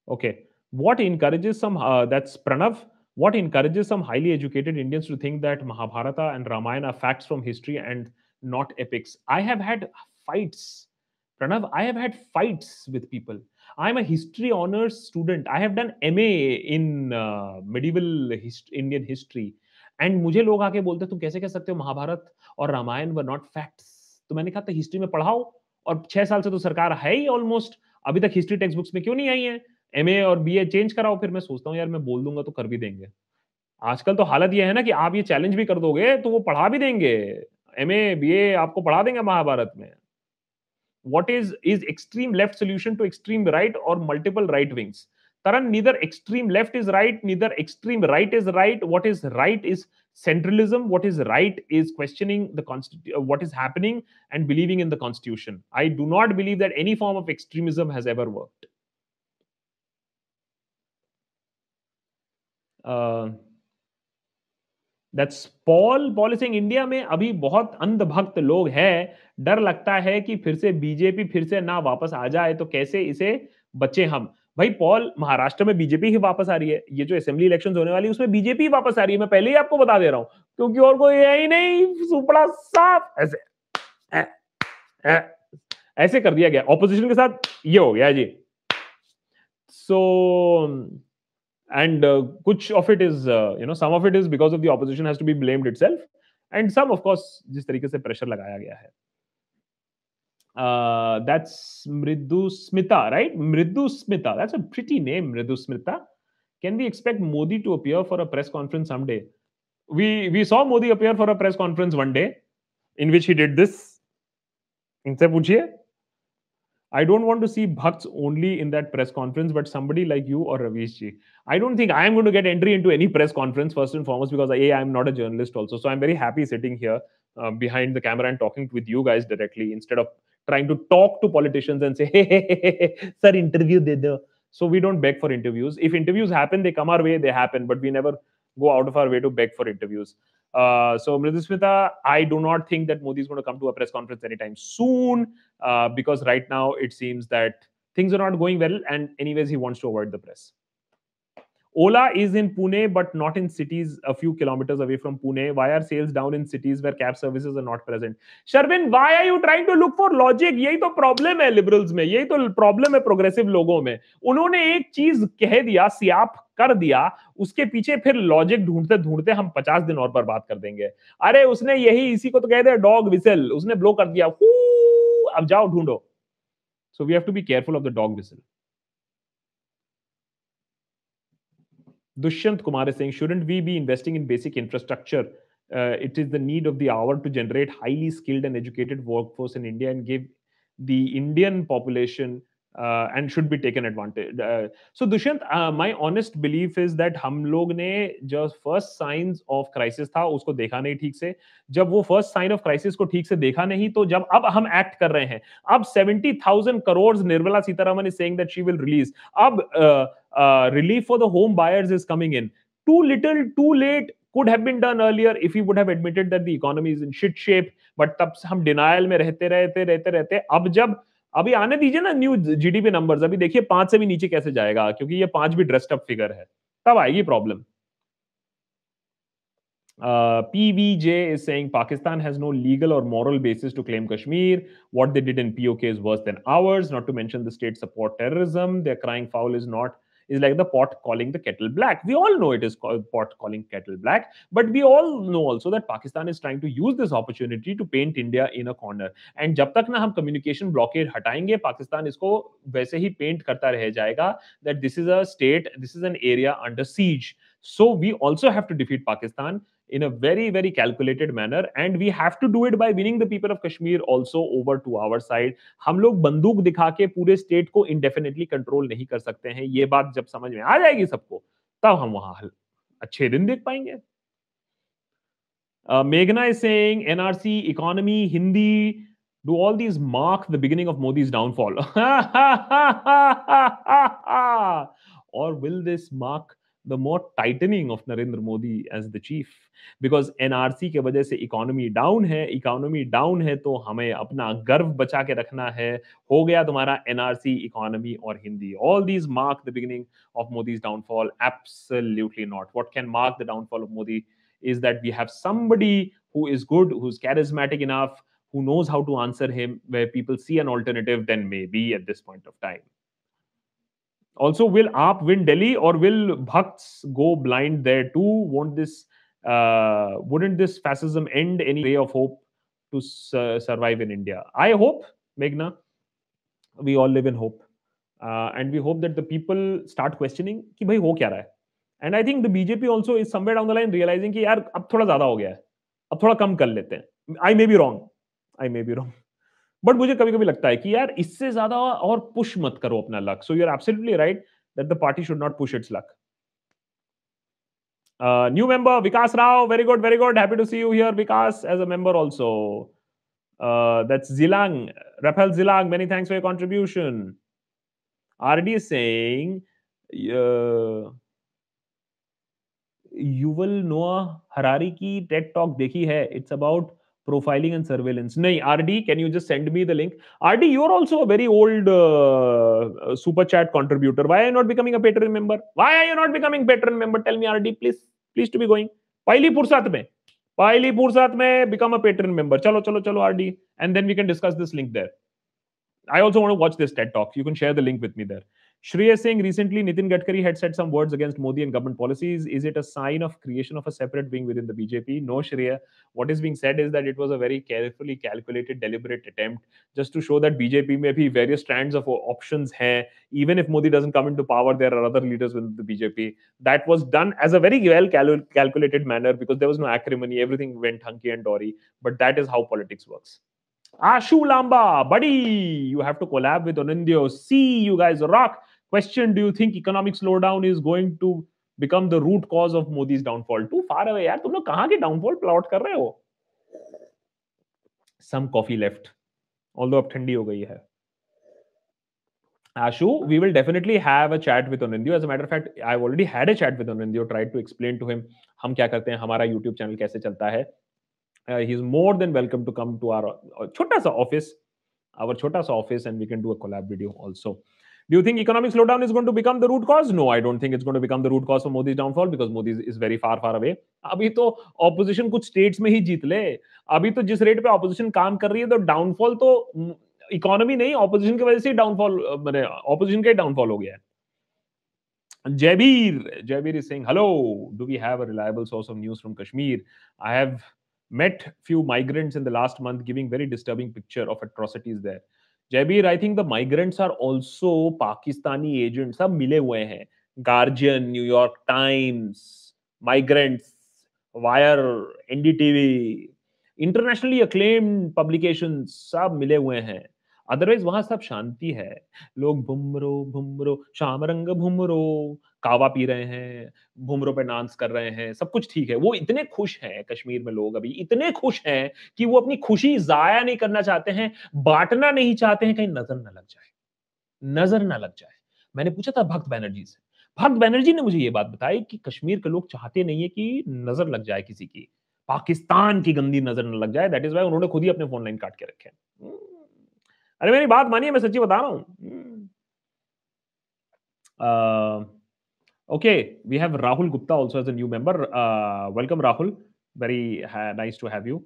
okay what encourages some that's Pranav what encourages some highly educated Indians to think that Mahabharata and Ramayana are facts from history and not epics I have had fights Pranav I have had fights with people I'm a history honors student. I have done MA in uh, medieval hist- Indian history. And मुझे लोग आके बोलते तुम कैसे कह सकते हो? महाभारत और रामायण व नॉट फैक्ट्स तो मैंने कहा था हिस्ट्री में पढ़ाओ और छह साल से तो सरकार है ही ऑलमोस्ट अभी तक हिस्ट्री टेक्स्ट बुक्स में क्यों नहीं आई है? एम ए और बी ए चेंज कराओ फिर. मैं सोचता हूँ यार मैं बोल दूँगा तो कर भी देंगे. आजकल तो हालत यह है ना कि आप ये चैलेंज भी कर दोगे तो वो पढ़ा भी देंगे। एम ए बी ए आपको पढ़ा देंगे महाभारत में। What is is extreme left solution to extreme right or multiple right wings? Taran neither extreme left is right neither extreme right is right. What is right is centralism. What is right is questioning the constitution uh, what is happening and believing in the constitution. I do not believe that any form of extremism has ever worked uh, that's pol policing India में अभी बहुत अंधभक्त लोग हैं। डर लगता है कि फिर से बीजेपी फिर से ना वापस आ जाए तो कैसे इसे बचे हम? भाई पॉल महाराष्ट्र में बीजेपी ही वापस आ रही है। ये जो असेंबली इलेक्शन होने वाली है उसमें बीजेपी ही वापस आ रही है। मैं पहले ही आपको बता दे रहा हूँ क्योंकि और कोई है ही नहीं। सुपड़ा साफ़। ऐसे ऐ, ऐ, ऐसे कर दिया गया। ऑपोजिशन के साथ ये हो गया जी। सो so, and uh, which of it is uh, you know some of it is because of the opposition has to be blamed itself and some of course जिस तरीके से प्रेशर लगाया गया है uh, that's Mridu Smita, right? Mridu Smita. That's a pretty name, Mridu Smita. Can we expect Modi to appear for a press conference someday? We we saw Modi appear for a press conference one day, in which he did this. इनसे पूछिए I don't want to see Bhakts only in that press conference, but somebody like you or Ravish ji. I don't think I am going to get entry into any press conference first and foremost because A, I'm not a journalist also. So I'm very happy sitting here uh, behind the camera and talking with you guys directly instead of trying to talk to politicians and say, hey, hey, hey, hey sir, interview de. So we don't beg for interviews. If interviews happen, they come our way, they happen, but we never go out of our way to beg for interviews. Uh, so Mridusmita, I do not think that Modi is going to come to a press conference anytime soon uh, because right now it seems that things are not going well, and anyways he wants to avoid the press. Ola is in Pune, but not in cities a few kilometers away from Pune. Why are sales down in cities where cab services are not present? Sharvin, why are you trying to look for logic? यही तो problem है liberals में यही तो problem है progressive लोगों में उन्होंने एक चीज़ कह दिया सियाप कर दिया उसके पीछे फिर लॉजिक ढूंढते ढूंढते हम पचास दिन और बर्बाद कर देंगे अरे उसने यही इसी को तो कह हैं डॉग विसल उसने ब्लो कर दिया अब जाओ ढूंढो so we have to be careful of the dog whistle Dushyant Kumar is saying, shouldn't we be investing in basic infrastructure? Uh, it is the need of the hour to generate highly skilled and educated workforce in India and give the Indian population uh, and should be taken advantage. Uh, so Dushyant, uh, my honest belief is that हम लोग ने जो first science of crisis था उसको देखा नहीं ठीक से जब वो फ़र्स्ट साइन ऑफ़ क्राइसिस को ठीक से देखा नहीं तो जब अब हम एक्ट कर रहे हैं अब 70,000 crore Nirmala Sitharaman is saying that she will release अब relief for the home buyers is coming in too little too late could have been done earlier if he would have admitted that the economy is in shit shape but तब हम denial में रहते रहते रहते रहते अब जब अभी आने दीजिए ना न्यू जीडीपी नंबर्स अभी देखिए पाँच से भी नीचे कैसे जाएगा, क्योंकि ये पाँच भी ड्रेस्ट अप फिगर है। तब आएगी problem PVJ is saying Pakistan has no legal और moral basis to claim Kashmir what they did in POK is worse than ours not to mention the state support terrorism their crying foul is not is like the pot calling the kettle black. We all know it is called pot calling kettle black, but we all know also that Pakistan is trying to use this opportunity to paint India in a corner. And जब तक ना हम communication blockade हटाएंगे, पाकिस्तान इसको वैसे ही paint करता रह जाएगा that this is a state, this is an area under siege. So we also have to defeat Pakistan In a very very calculated manner and we have to do it by winning the people of kashmir also over to our side हम लोग बंदूक दिखा के पूरे state को indefinitely control नहीं कर सकते हैं ये बात जब समझ में आ जाएगी सबको तब हम वहाँ अच्छे दिन देख पाएँगे uh, Meghna is saying NRC economy Hindi do all these mark the beginning of Modi's downfall or will this mark the more tightening of Narendra Modi as the chief because NRC के वजह से economy down है economy down है तो हमें अपना गर्व बचा के रखना है हो गया तुम्हारा एनआरसी इकोनॉमी और Hindi all these mark the beginning of Modi's downfall absolutely not what can mark the downfall of Modi is that we have somebody who is good who's charismatic enough who knows how to answer him where people see an alternative then maybe at this point of time also, will AAP win Delhi or will Bhakts go blind there too? Won't this, uh, wouldn't this fascism end any ray of hope to su- survive in India? I hope, Meghna, we all live in hope. Uh, and we hope that the people start questioning कि भाई हो क्या रहा है and I think the BJP also is somewhere down the line realising कि यार अब थोड़ा ज्यादा हो गया है अब थोड़ा कम कर लेते हैं I may be wrong I may be wrong But मुझे कभी कभी लगता है कि यार, इससे ज़्यादा और पुश मत करो अपना luck so you're are right that the party should not push its luck new member Vikas Rao very good very good happy to see you here Vikas as a member also that's जिलांग रफेल जिलांग many thanks for your contribution RD saying you will know Harari की tech talk देखी है. It's about profiling and surveillance. No, RD, can you just send me the link? RD, you're also a very old uh, super chat contributor. Why are you not becoming a patron member? Why are you not becoming patron member? Tell me, RD, please. Please to be going. पहली फुर्सत में पहली फुर्सत में become a patron member. चलो चलो चलो RD, and then we can discuss this link there. I also want to watch this TED talk. You can share the link with me there. Shreya saying recently Nitin Gadkari had said some words against Modi and government policies. Is it a sign of creation of a separate wing within the BJP? No, Shreya. What is being said is that it was a very carefully calculated, deliberate attempt just to show that BJP may be various strands of options hai. Even if Modi doesn't come into power, there are other leaders within the BJP. That was done as a very well cal- calculated manner because there was no acrimony. Everything went hunky and dory. But that is how politics works. Ashu Lamba, buddy, you have to collab with Onindyo. See, you guys rock. Question Do you think economic slowdown is going to become the root cause of Modi's downfall? Too far away, यार तुम लोग कहाँ के downfall plot कर रहे हो? Some coffee left. Although अब ठंडी हो गई है. Ashu, we will definitely have a chat with Onindyo. As a matter of fact, I've already had a chat with Onindyo, tried to explain to him हम क्या करते हैं, हमारा YouTube channel कैसे चलता है. Uh, he's more than welcome to come to our uh, छोटा सा office, our छोटा सा office, and we can do a collab video also. Do you think economic slowdown is going to become the root cause? No, I don't think it's going to become the root cause for Modi's downfall because Modi is very far, far away. अभी तो opposition कुछ states में ही जीत ले अभी तो जिस rate पे opposition काम कर रही है तो downfall तो इकोनॉमी नहीं opposition की वजह से डाउनफॉल मैंने opposition का ही डाउनफॉल हो गया है Jabir, Jabir is saying, hello, do we have a reliable source of news from Kashmir? I have met few migrants in the last month giving very disturbing picture of atrocities there. Jaibir I think the migrants are also Pakistani agent सब मिले हुए हैं. Guardian New York Times migrant wire NDTV internationally acclaim publication सब मिले हुए हैं. Otherwise वहाँ सब शांति है. लोग भुमरो भुमरो श्याम रंग कावा पी रहे हैं, भुमरो पे डांस कर रहे हैं, सब कुछ ठीक है। वो इतने खुश हैं कश्मीर में लोग अभी, इतने खुश हैं कि वो अपनी खुशी जाया नहीं करना चाहते हैं, बांटना नहीं चाहते हैं, कहीं नज़र ना लग जाए। नज़र ना लग जाए। मैंने पूछा था भक्त बैनर्जी से। भक्त बैनर्जी ने मुझे ये बात बताई कि कश्मीर के लोग चाहते नहीं है कि नज़र लग जाए किसी की। पाकिस्तान की गंदी नज़र न लग जाए दैट इज़ वाई उन्होंने खुद ही अपने फ़ोन लाइन काट के रखे अरे मेरी बात मानिए, मैं सच्ची बता रहा हूँ। Okay we have Rahul Gupta also as a new member welcome Rahul very uh, nice to have you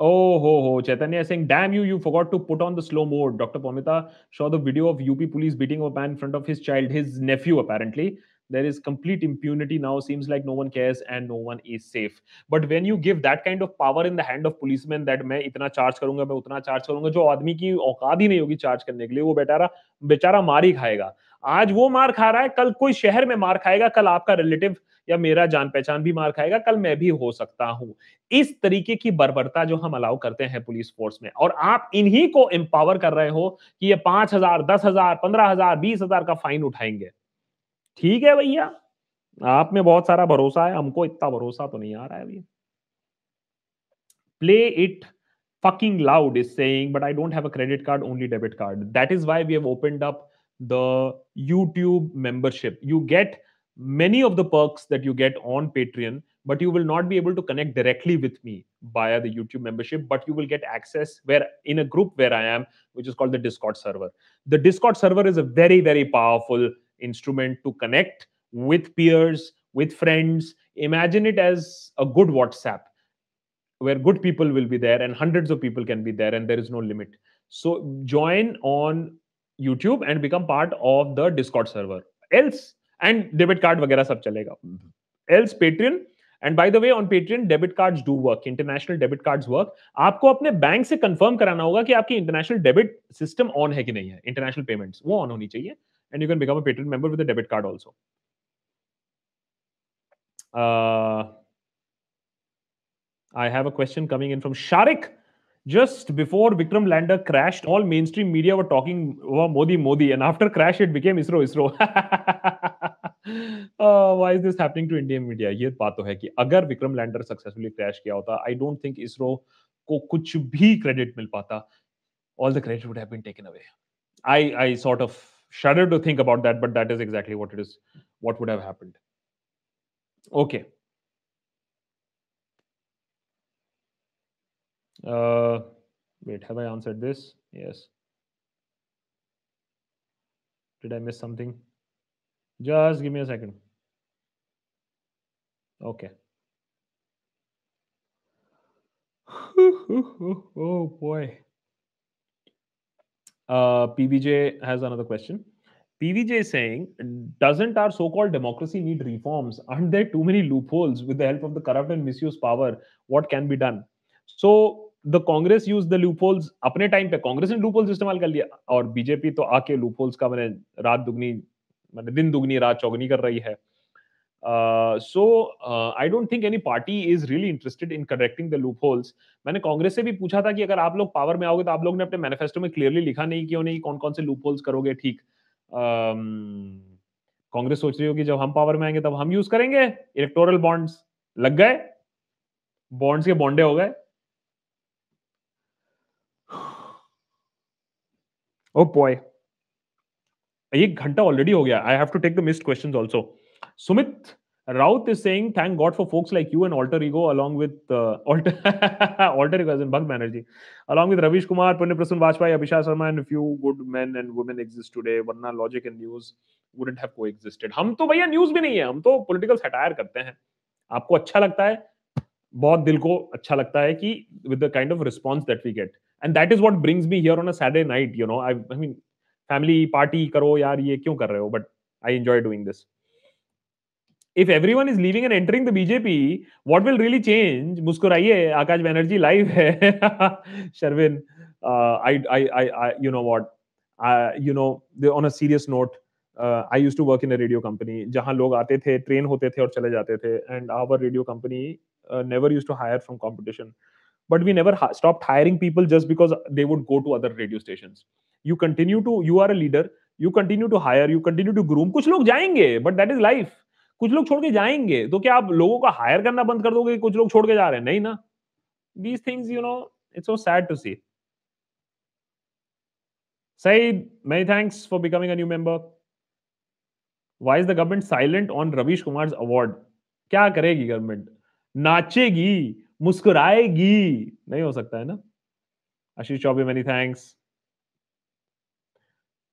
Oh, ho, ho. Chaitanya is saying, damn you, you forgot to put on the slow mode. Dr. Pomita saw the video of UP police beating a man in front of his child, his nephew, apparently. There is complete impunity now. Seems like no one cares and no one is safe. But when you give that kind of power in the hand of policemen that मैं इतना charge करूँगा मैं उतना charge करूँगा जो आदमी की औकात ही नहीं होगी चार्ज करने के लिए वो बेचारा बेचारा मार ही खाएगा आज वो मार खा रहा है, कल कोई शहर में मार खाएगा, कल आपका रिलेटिव या मेरा जान पहचान भी मार खाएगा, कल मैं भी हो सकता हूँ। इस तरीके की बर्बरता जो हम अलाउ करते हैं पुलिस फोर्स में, और आप इन्हीं को एम्पावर कर रहे हो कि ये पाँच हज़ार, दस हज़ार, पंद्रह हज़ार, बीस हज़ार का फाइन उठाएँगे। ठीक है भैया? आप में बहुत सारा भरोसा है, हमको इतना भरोसा तो नहीं आ रहा है भैया। Play it fucking loud is saying, but i don't have a credit card, only debit card. That is why the youtube membership you get many of the perks that you get on patreon but you will not be able to connect directly with me via the youtube membership but you will get access where in a group where i am which is called the discord server the discord server is a very very powerful instrument to connect with peers, with friends. Imagine it as a good WhatsApp where good people will be there and hundreds of people can be there and there is no limit. So join on YouTube and become part of the Discord server. Else, and debit card वगैरह सब चलेगा. Else Patreon and by the way on Patreon debit cards do work international debit cards work आपको अपने bank से confirm कराना होगा कि आपकी इंटरनेशनल डेबिट सिस्टम ऑन है कि नहीं है इंटरनेशनल पेमेंट्स वो ऑन होनी चाहिए and you can become a patron member with a debit card also. Uh, I have a question coming in from Sharik. Just before Vikram lander crashed, all mainstream media were talking about Modi, Modi, and after crash, it became ISRO, ISRO. uh, why is this happening to Indian media? ये बात तो है कि अगर Vikram lander successfully crash किया होता आई don't think ISRO को कुछ भी क्रेडिट मिल पाता all the credit would have been taken away. I I sort of shudder to think about that, but that is exactly what it is, what would have happened. Okay. Uh, wait, have I answered this? Yes. Did I miss something? Just give me a second. Okay. oh boy. Uh, PVJ has another question. PVJ is saying, doesn't our so-called democracy need reforms? Aren't there too many loopholes with the help of the corrupt and misuse power? What can be done? So the Congress used the loopholes अपने time पे कांग्रेस ने loopholes इस्तेमाल कर लिया, और BJP तो आके loopholes का मैंने रात दुगनी, मैंने दिन दुगनी, रात चौगनी कर रही है। So I don't think any party is really interested in correcting the loopholes मैंने कांग्रेस से भी पूछा था कि अगर आप लोग पावर में आओगे तो आप लोग ने अपने मैनिफेस्टो में क्लियरली लिखा नहीं क्यों नहीं कौन कौन से लूप होल्स करोगे, ठीक। कांग्रेस सोच रही होगी जब हम पावर में आएँगे तब हम यूज़ करेंगे। इलेक्टोरल बॉन्ड्स लग गए। बॉन्ड्स के बॉन्डे हो गए। एक घंटा ऑलरेडी हो गया. I have to take the missed question also Sumit Raut is saying thank God for folks like you and alter ego along with alter alter भग Banerjee along with Ravish Kumar Punya Prasun Vajpayee Abhisar Sharma and few good man and women exist today वरना logic and news wouldn't have coexisted हम तो भैया news भी नहीं है. हम तो पोलिटिकल सटायर करते हैं. आपको अच्छा लगता है? बहुत दिल को अच्छा लगता है कि with the kind of response that we get And that is what brings me here on a Saturday night you know I I mean family party करो यार ये क्यों कर रहे हो but I enjoy doing this if everyone is leaving and entering the BJP, what will really change? Muskuraiye, Akash Banerjee live hai. Sharvin, uh, I, I, I, I, you know what? Uh, you know, on a serious note, uh, I used to work in a radio company जहाँ लोग आते थे train होते थे और चले जाते थे and our radio company uh, never used to hire from competition but we never ha- stopped hiring people just because they would go to other radio stations you continue to you are a leader you continue to hire you continue to groom कुछ लोग जाएँगे but that is life कुछ लोग छोड़ के जाएँगे तो क्या आप लोगों को हायर करना बंद कर दोगे कुछ लोग छोड़ के जा रहे हैं नहीं ना these things you know it's so sad to see Said, many thanks for becoming a new member. Why is the government silent on Ravish Kumar's award? क्या करेगी गवर्नमेंट नाचेगी मुस्कुराएगी नहीं हो सकता है ना Ashish Chaubey many thanks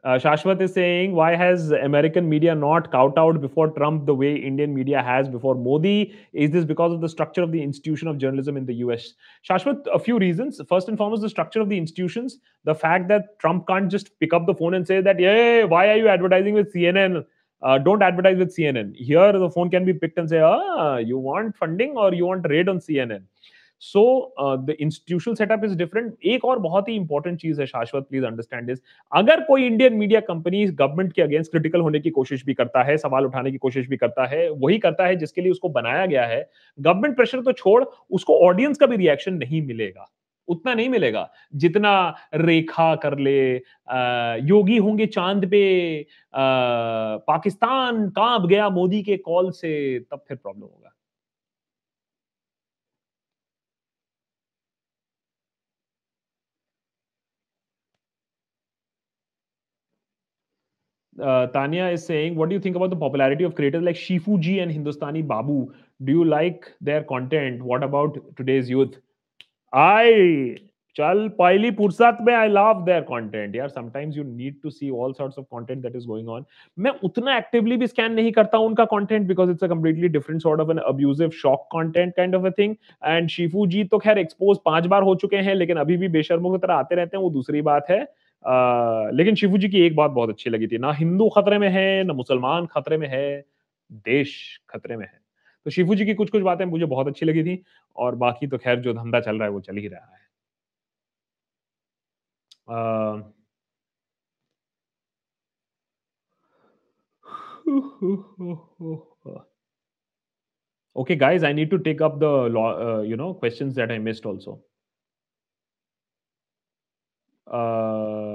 Uh, Shashwat is saying, why has American media not kowtowed before Trump the way Indian media has before Modi? Is this because of the structure of the institution of journalism in the US? Shashwat, a few reasons. First and foremost, the structure of the institutions, the fact that Trump can't just pick up the phone and say that, yeah, why are you advertising with CNN? Uh, don't advertise with CNN. Here, the phone can be picked and say, ah, you want funding or you want raid on CNN. So the institutional setup is different एक और बहुत ही important चीज़ है शाश्वत please understand this अगर कोई Indian media company government के against critical होने की कोशिश भी करता है सवाल उठाने की कोशिश भी करता है वही करता है जिसके लिए उसको बनाया गया है गवर्नमेंट प्रेशर तो छोड़ उसको ऑडियंस का भी रिएक्शन नहीं मिलेगा। उतना नहीं मिलेगा। जितना रेखा कर ले आ, योगी होंगे चाँद पे आ, पाकिस्तान काँप गया मोदी के कॉल से तब फिर प्रॉब्लम होगा। Uh, Tanya is saying, what do you think about the popularity of creators like Shifu Ji and Hindustani Babu? Do you like their content? What about today's youth? I चल पहली फुर्सत में I love their content यार sometimes you need to see all sorts of content that is going on मैं उतना actively भी scan नहीं करता उनका content because it's a completely different sort of an abusive shock content kind of a thing and Shifu ji तो खैर expose पाँच बार हो चुके हैं लेकिन अभी भी बेशर्मों की तरह आते रहते हैं वो दूसरी बात है लेकिन शिवू जी की एक बात बहुत अच्छी लगी थी ना हिंदू खतरे में है ना मुसलमान खतरे में है देश खतरे में है। तो शिवू जी की कुछ कुछ बातें मुझे बहुत अच्छी लगी थी और बाकी तो खैर जो धंधा चल रहा है वो चल ही रहा है। i need to take up the uh, you know questions that i missed also. Uh,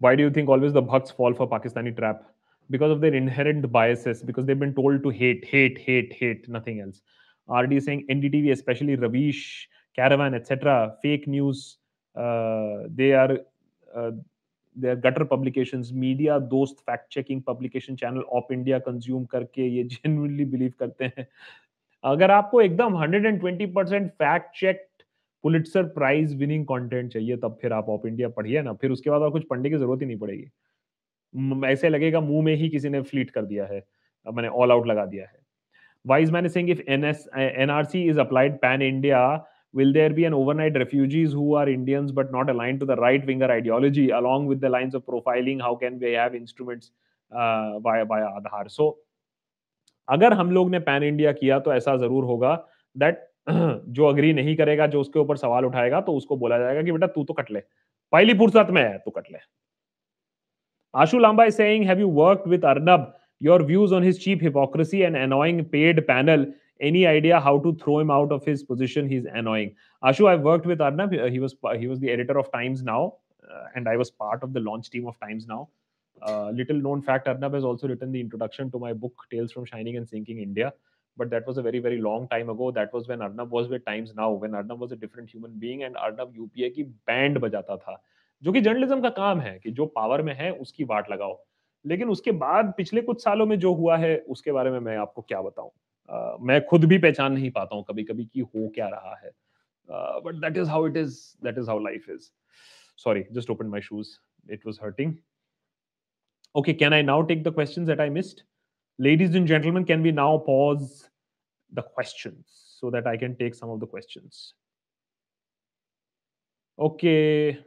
why do you think always the Bhakts fall for Pakistani trap? Because of their inherent biases, because they've been told to hate, hate, hate, hate, nothing else. RD saying NDTV, especially Ravish, Caravan, etc., fake news. Uh, they are uh, they are gutter publications, media dost fact checking publication channel op India consume करके ये genuinely believe करते हैं अगर आपको एकदम 120 percent fact check Pulitzer prize winning content चाहिए, तब फिर आप ऑफ़ इंडिया पढ़िए ना। फिर उसके बाद और कुछ पढ़ने की ज़रूरत ही नहीं पड़ेगी। ऐसे लगेगा मुँह में ही किसी ने फ्लीट कर दिया है मैंने ऑल आउट लगा दिया है। Wise man saying if N S N R C is applied pan India will there be an overnight refugees who are Indians but not align to the right winger ideology along with the of profiling how can we have instruments by Aadhaar so अगर हम लोग ने pan India किया तो ऐसा ज़रूर होगा that जो अग्री नहीं करेगा, जो उसके ऊपर सवाल उठाएगा तो उसको बोला जाएगा कि बेटा तू तो कट ले। पहली फुर्सत में है, तू कट ले। Ashu Lamba saying have you work with Arnab your views on his cheap hypocrisy and annoying paid panel any idea how to throw him out of his position he is annoying Ashu I work with Arnab he was he was the editor of Times Now and I was part of the launch team of Times Now little known fact Arnab has also written the introduction to my book tales from shining and sinking India but that was a very very long time ago that was when arnab was with times now when arnab was a different human being and arnab upa की band बजाता था जो कि journalism का काम है कि जो पावर में है उसकी वाट लगाओ लेकिन उसके बाद पिछले कुछ सालों में जो हुआ है उसके बारे में मैं आपको क्या बताऊँ uh, मैं खुद भी पहचान नहीं पाता हूँ कभी कभी कि हो क्या रहा है but that is how it is that is how life is sorry just opened my shoes it was hurting okay can i now take the questions that i missed Ladies and gentlemen, can we now pause the questions so that I can take some of the questions? Okay.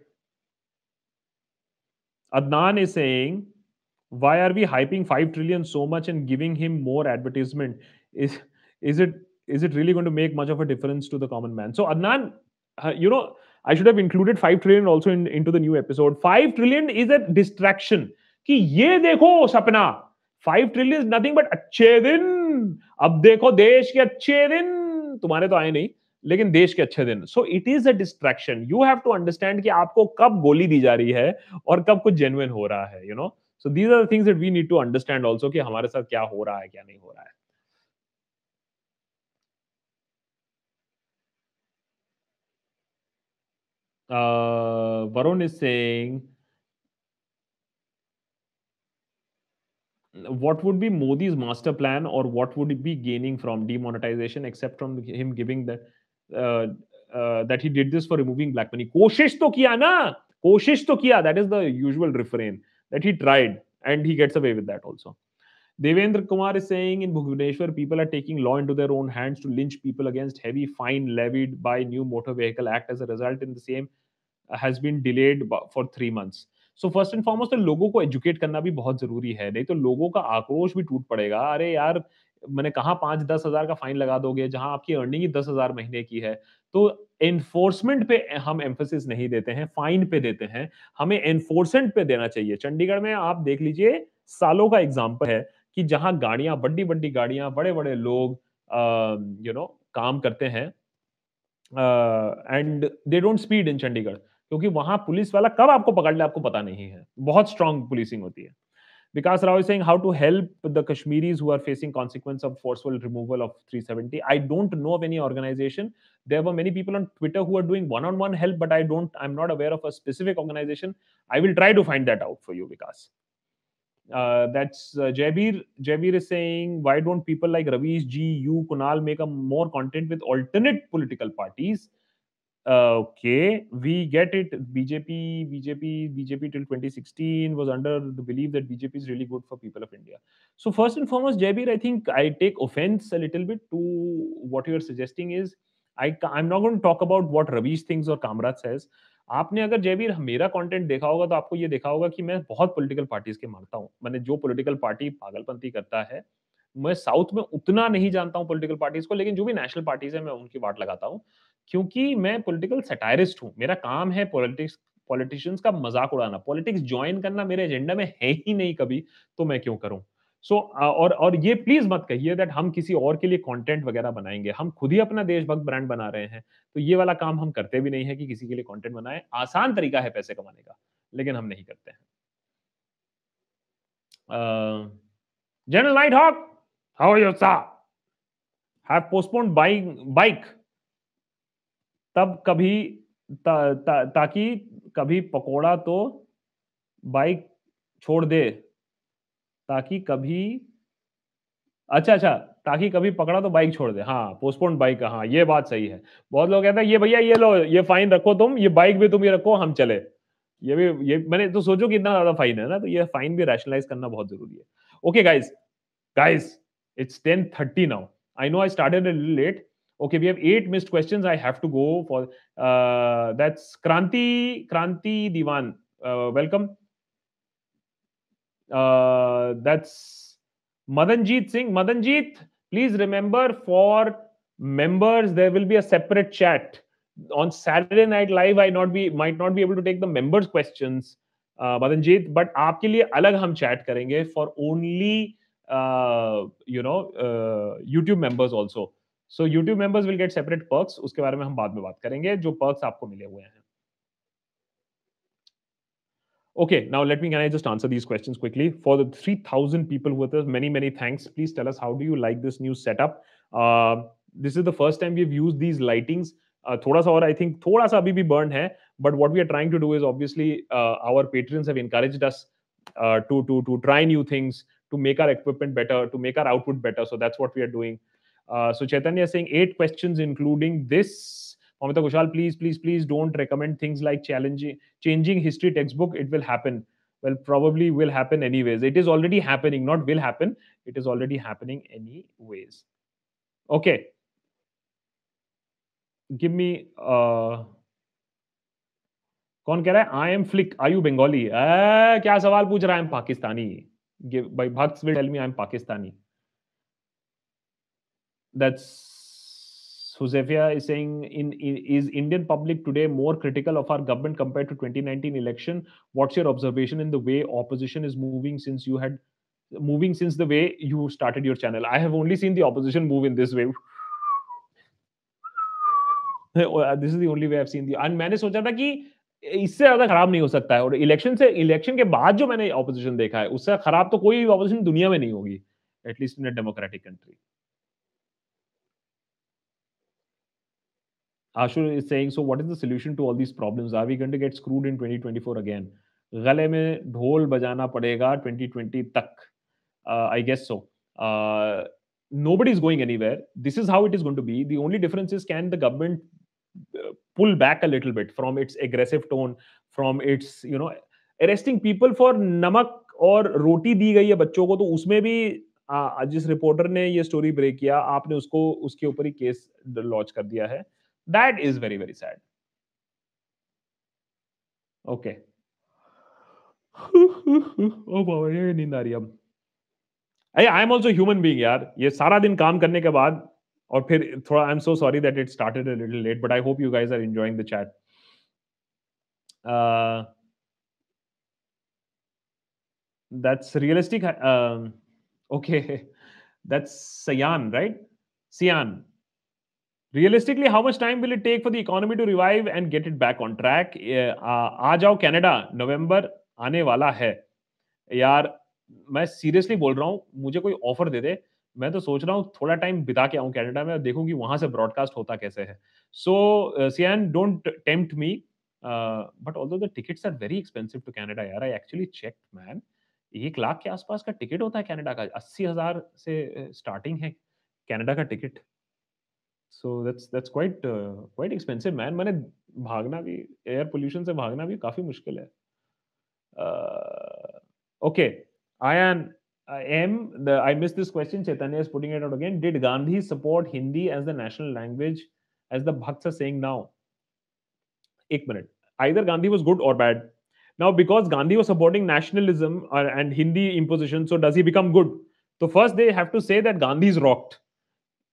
Adnan is saying, why are we hyping 5 trillion so much and giving him more advertisement? Is, is it is it really going to make much of a difference to the common man? So Adnan, uh, you know, I should have included 5 trillion also in, into the new episode. 5 trillion is a distraction. कि ये देखो सपना five trillion nothing but अच्छे दिन। अब देखो देश के अच्छे दिन। तुम्हारे तो आए नहीं लेकिन देश के अच्छे दिन। So it is a distraction you have to understand कि आपको कब गोली दी जा रही है और कब कुछ जेन्युइन हो रहा है you know so these are things that we need to understand also कि हमारे साथ क्या हो रहा है क्या नहीं हो रहा है। Uh, Varun is saying what would be Modi's master plan or what would he be gaining from demonetization except from him giving that uh, uh, that he did this for removing black money? Koshish to kiya na, koshish to kiya. That is the usual refrain that he tried and he gets away with that also. Devendra Kumar is saying in Bhubaneswar, people are taking law into their own hands to lynch people against heavy fine levied by new Motor Vehicle Act. As a result, in the same uh, has been delayed for three months. So first and foremost लोगों को educate करना भी बहुत ज़रूरी है। नहीं तो लोगों का आक्रोश भी टूट पड़ेगा। अरे यार, मैंने कहा पाँच दस हज़ार का फाइन लगा दोगे, जहाँ आपकी अर्निंग ही दस हज़ार महीने की है। तो एनफोर्समेंट पे हम एम्फोसिस नहीं देते हैं फाइन पे देते हैं। हमें एनफोर्समेंट पे देना चाहिए। चंडीगढ़ में आप देख लीजिए, सालों का एग्ज़ाम्पल है कि जहाँ गाड़ियाँ बड़ी बड़ी गाड़ियाँ बड़े बड़े लोग यू नो काम करते हैं। And they don't speed in Chandigarh. क्योंकि वहाँ पुलिस वाला कब आपको पकड़ ले, आपको पता नहीं है। बहुत स्ट्रॉन्ग पुलिसिंग होती है। Vikas Rao Singh how to help the Kashmiris who are facing consequence of forceful removal of 370 I don't know of any organisation there are many people on Twitter who are doing one on one help but I don't I am not aware of a specific organisation I will try to find that out for you Vikas that's Jaibir Jaibir is saying why don't people like Ravish ji you Kunal make a more content with alternate political parties okay, we get it. BJP, BJP, BJP till 2016 was under the belief that BJP is really good for people of India. So first and foremost, Jabir, I think I take offense a little bit to what you are suggesting is I, I'm not going to talk about what Ravish thinks or Kamrat says. आपने अगर जयवीर मेरा content देखा होगा तो आपको ये देखा होगा कि मैं बहुत पॉलिटिकल पार्टीज़ के मानता हूँ मैंने जो पॉलिटिकल पार्टी पागलपंथी करता है मैं साउथ में उतना नहीं जानता हूँ पॉलिटिकल पार्टीज़ को लेकिन जो भी नेशनल पार्टीज़ है मैं उनकी बात लगाता हूँ क्योंकि मैं पॉलिटिकल सेटायरिस्ट हूँ। मेरा काम है पॉलिटिक्स पॉलिटिशियंस का मज़ाक उड़ाना। पॉलिटिक्स ज्वाइन करना मेरे एजेंडा में है ही नहीं कभी तो मैं क्यों करूँ? सो so, और और ये प्लीज़ मत कहिए दैट हम किसी और के लिए कंटेंट वगैरह बनाएँगे। हम खुद ही अपना देशभक्त ब्रांड बना रहे हैं। तो ये वाला काम हम करते भी नहीं है कि किसी के लिए कंटेंट बनाए। आसान तरीका है पैसे कमाने का लेकिन हम नहीं करते हैं। General night hawk how are you sir have postponed bike तब कभी ता, ता, ताकि कभी पकोड़ा तो बाइक छोड़ दे ताकि कभी अच्छा अच्छा ताकि कभी पकड़ा तो बाइक छोड़ दे। हाँ पोस्टपोन बाइक हाँ ये बात सही है। बहुत लोग कहते हैं ये भैया ये लो ये फाइन रखो तुम ये बाइक भी तुम ये रखो हम चले। ये भी ये मैंने तो सोचो कि इतना ज़्यादा फाइन है ना तो ये फाइन भी रैशनलाइज करना बहुत ज़रूरी है। Okay guys guys it's ten thirty now I know I started late okay we have eight missed questions. I have to go for uh, that's kranti kranti divan uh, welcome. Uh, that's madanjit singh. Madanjit please remember for members there will be a separate chat. On saturday night live i not be might not be able to take the members questions uh, madanjit but aapke liye alag hum chat karenge for only uh, you know uh, youtube members also. So YouTube members will get separate perks उसके बारे में हम बाद में बात करेंगे, जो perks आपको मिले हुए हैं। Okay now let me can I just answer these question quickly for the 3000 people who are many many thanks please tell us how do you like this new setup this is the first time we use these lightings थोड़ा सा और I think थोड़ा सा अभी भी burn है but what we are trying to do is obviously our patrons have encouraged us to to to try new things to make our equipment better to make our output better so that's what we are doing Uh, so Chaitanya is saying eight questions, including this. Mamita Kushal, please, please, please don't recommend things like challenging, changing history textbook. It will happen. Well, probably will happen anyways. It is already happening, not will happen. It is already happening anyways. Okay. Give me. Uh, कौन कह रहा है I am flick I you Bengali क्या सवाल पूछ रहा है पाकिस्तानी भाई भक्त will tell me I am Pakistani that's Josefia is saying in, in, is Indian public today more critical of our government compared to 2019 election? What's your observation in the way opposition is moving since you had moving since the way you started your channel? I have only seen the opposition move in this way. this is the only way I've seen the and मैंने सोचा था कि इससे ज़्यादा खराब नहीं हो सकता है और इलेक्शन से इलेक्शन के बाद जो मैंने ऑपोजिशन देखा है उससे खराब तो कोई ऑपोजिशन दुनिया में नहीं होगी at least in a democratic country Ashur is saying, so what is the solution to all these problems? Are we going to get screwed in 2024 again? गले में ढोल बजाना पड़ेगा 2020 तक uh, guess so. Uh, nobody is going anywhere. This is how it is going to be. The only difference is can the government uh, pull back a little bit from its aggressive tone, from its you know arresting people for namak और रोटी दी गई है बच्चों को तो उसमें भी जिस reporter ने ये स्टोरी ब्रेक किया आपने उसको उसके ऊपर ही केस लॉन्च कर दिया है that is very very sad okay ओ बाबा ये नींद आ रही अब। I am also human being यार। ये सारा दिन काम करने के बाद और फिर थोड़ा I am so sorry that it started a little late but I hope you guys are enjoying the chat that's realistic uh, okay. That's sayan right? Sian. Realistically how much time will it take for the economy to revive and get it back on track? Uh, आ जाओ Canada नवंबर आने वाला है। यार मैं seriously बोल रहा हूँ मुझे कोई ऑफ़र दे दे। मैं तो सोच रहा हूँ थोड़ा टाइम बिता के आऊँ कनाडा में देखूँ कि वहाँ से ब्रॉडकास्ट होता कैसे है। So Sian don't tempt me but although the tickets are very expensive to Canada यार आई एक्चुअली चेक मैन एक लाख के आसपास का टिकट होता है कनाडा का अस्सी हज़ार से स्टार्टिंग है कनाडा का ticket So that's that's quite quite expensive man मैंने भागना भी एयर पोल्यूशन से भागना भी काफी मुश्किल है okay ion M, the, I missed this question. Chaitanya is putting it out again. Did Gandhi support Hindi as the national language, as the Bhakts are saying now? Eight minute. Either Gandhi was good or bad. Now, because Gandhi was supporting nationalism or, and Hindi imposition, so does he become good? So first they have to say that Gandhi's rocked,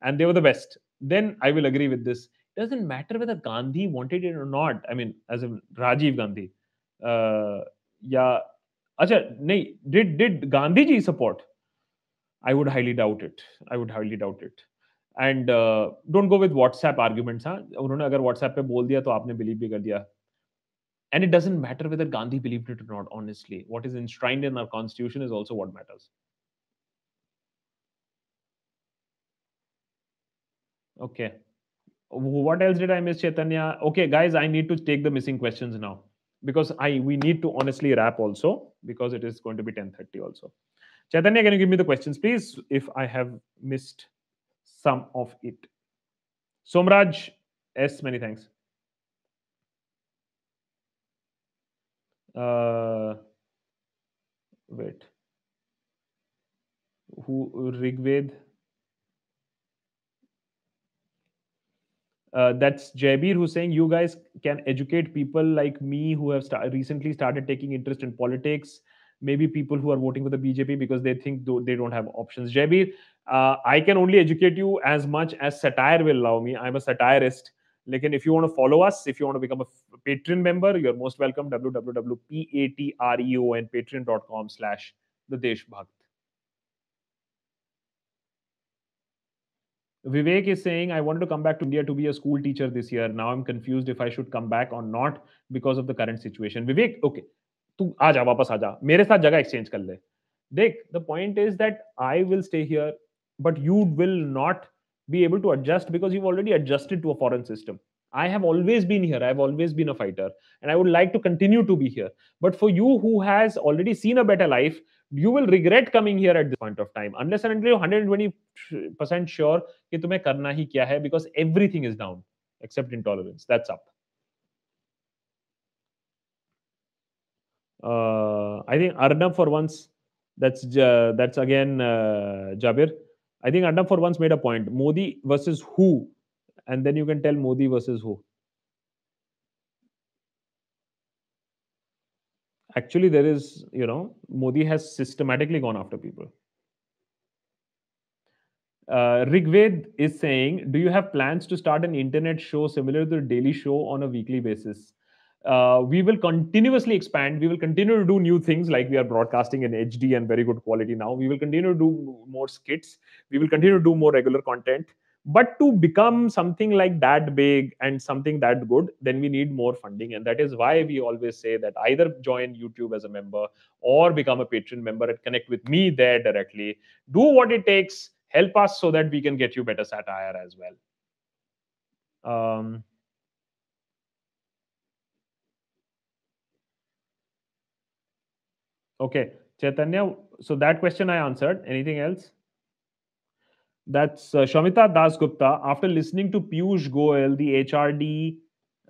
and they were the best. Then I will agree with this. It doesn't matter whether Gandhi wanted it or not. I mean, as in Rajiv Gandhi, uh, yeah, अच्छा नहीं did did Gandhi ji support I would highly doubt it I would highly doubt it and don't go with WhatsApp arguments हाँ उन्होंने अगर WhatsApp पे बोल दिया तो आपने बिलीव भी कर दिया and it doesn't matter whether gandhi believed it or not honestly what is enshrined in our constitution is also what okay what else did i miss chaitanya okay guys i need to take the missing questions now because I we need to honestly wrap also because it is going to be 10:30 also. Chaitanya, can you give me the questions, please? If I have missed some of it. Somraj S, many thanks. Uh, wait. Who Rigved? Uh, that's Jaibir who's saying you guys can educate people like me who have recently started taking interest in politics. Maybe people who are voting for the BJP because they think they don't have options. Jaibir, uh, I can only educate you as much as satire will allow me. I'm a satirist. Like, if you want to follow us, if you want to become a Patreon member, you're most welcome. www.patreon patreon.com slash the Desh Bhakt. Vivek is saying, I wanted to come back to India to be a school teacher this year. Now I'm confused if I should come back or not because of the current situation. Vivek, okay, तू आ जा वापस आ जा मेरे साथ जगह exchange कर ले देख the point is that I will stay here but you will not be able to adjust because you've already adjusted to a foreign system. I have always been here. I've always been a fighter, and I would like to continue to be here. But for you who has already seen a better life, you will regret coming here at this point of time unless and until you're 120% sure कि तुम्हें करना ही क्या है because everything is down except intolerance that's up uh, I think Arnab for once that's uh, that's again uh, Jabir I think Arnab for once made a point Modi versus who and then you can tell Modi versus who. Actually there is you know modi has systematically gone after people. Uh, rigved is saying do you have plans to start an internet show similar to the daily show on a weekly basis? Uh, we will continuously expand. We will continue to do new things like we are broadcasting in hd and very good quality now. We will continue to do more skits. We will continue to do more regular content but to become something like that big and something that good then we need more funding. And that is why we always say that either join youtube as a member or become a patron member and connect with me there directly. Do what it takes. Help us so that we can get you better satire as well. Um, okay. Chaitanya so that question i answered. Anything else that's uh, Shamita Das Gupta. After listening to Piyush Goyal, the HRD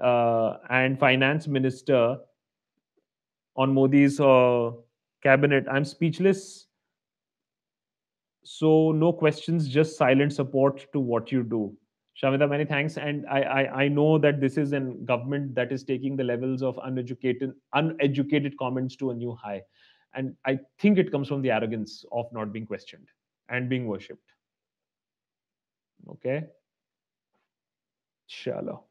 uh, and finance minister on Modi's uh, cabinet. I'm speechless. So no questions, just silent support to what you do. Shamita, many thanks. And I, I, I know that this is a government that is taking the levels of uneducated, uneducated comments to a new high. And I think it comes from the arrogance of not being questioned and being worshipped. Okay. Chalo.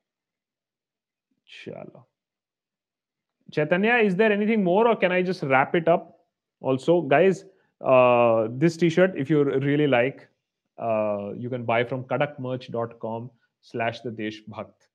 Chalo. Chaitanya, is there anything more or can I just wrap it up? Also, guys, uh, this t-shirt, if you really like, uh, you can buy from kadakmerch.com slash the Desh Bhakt.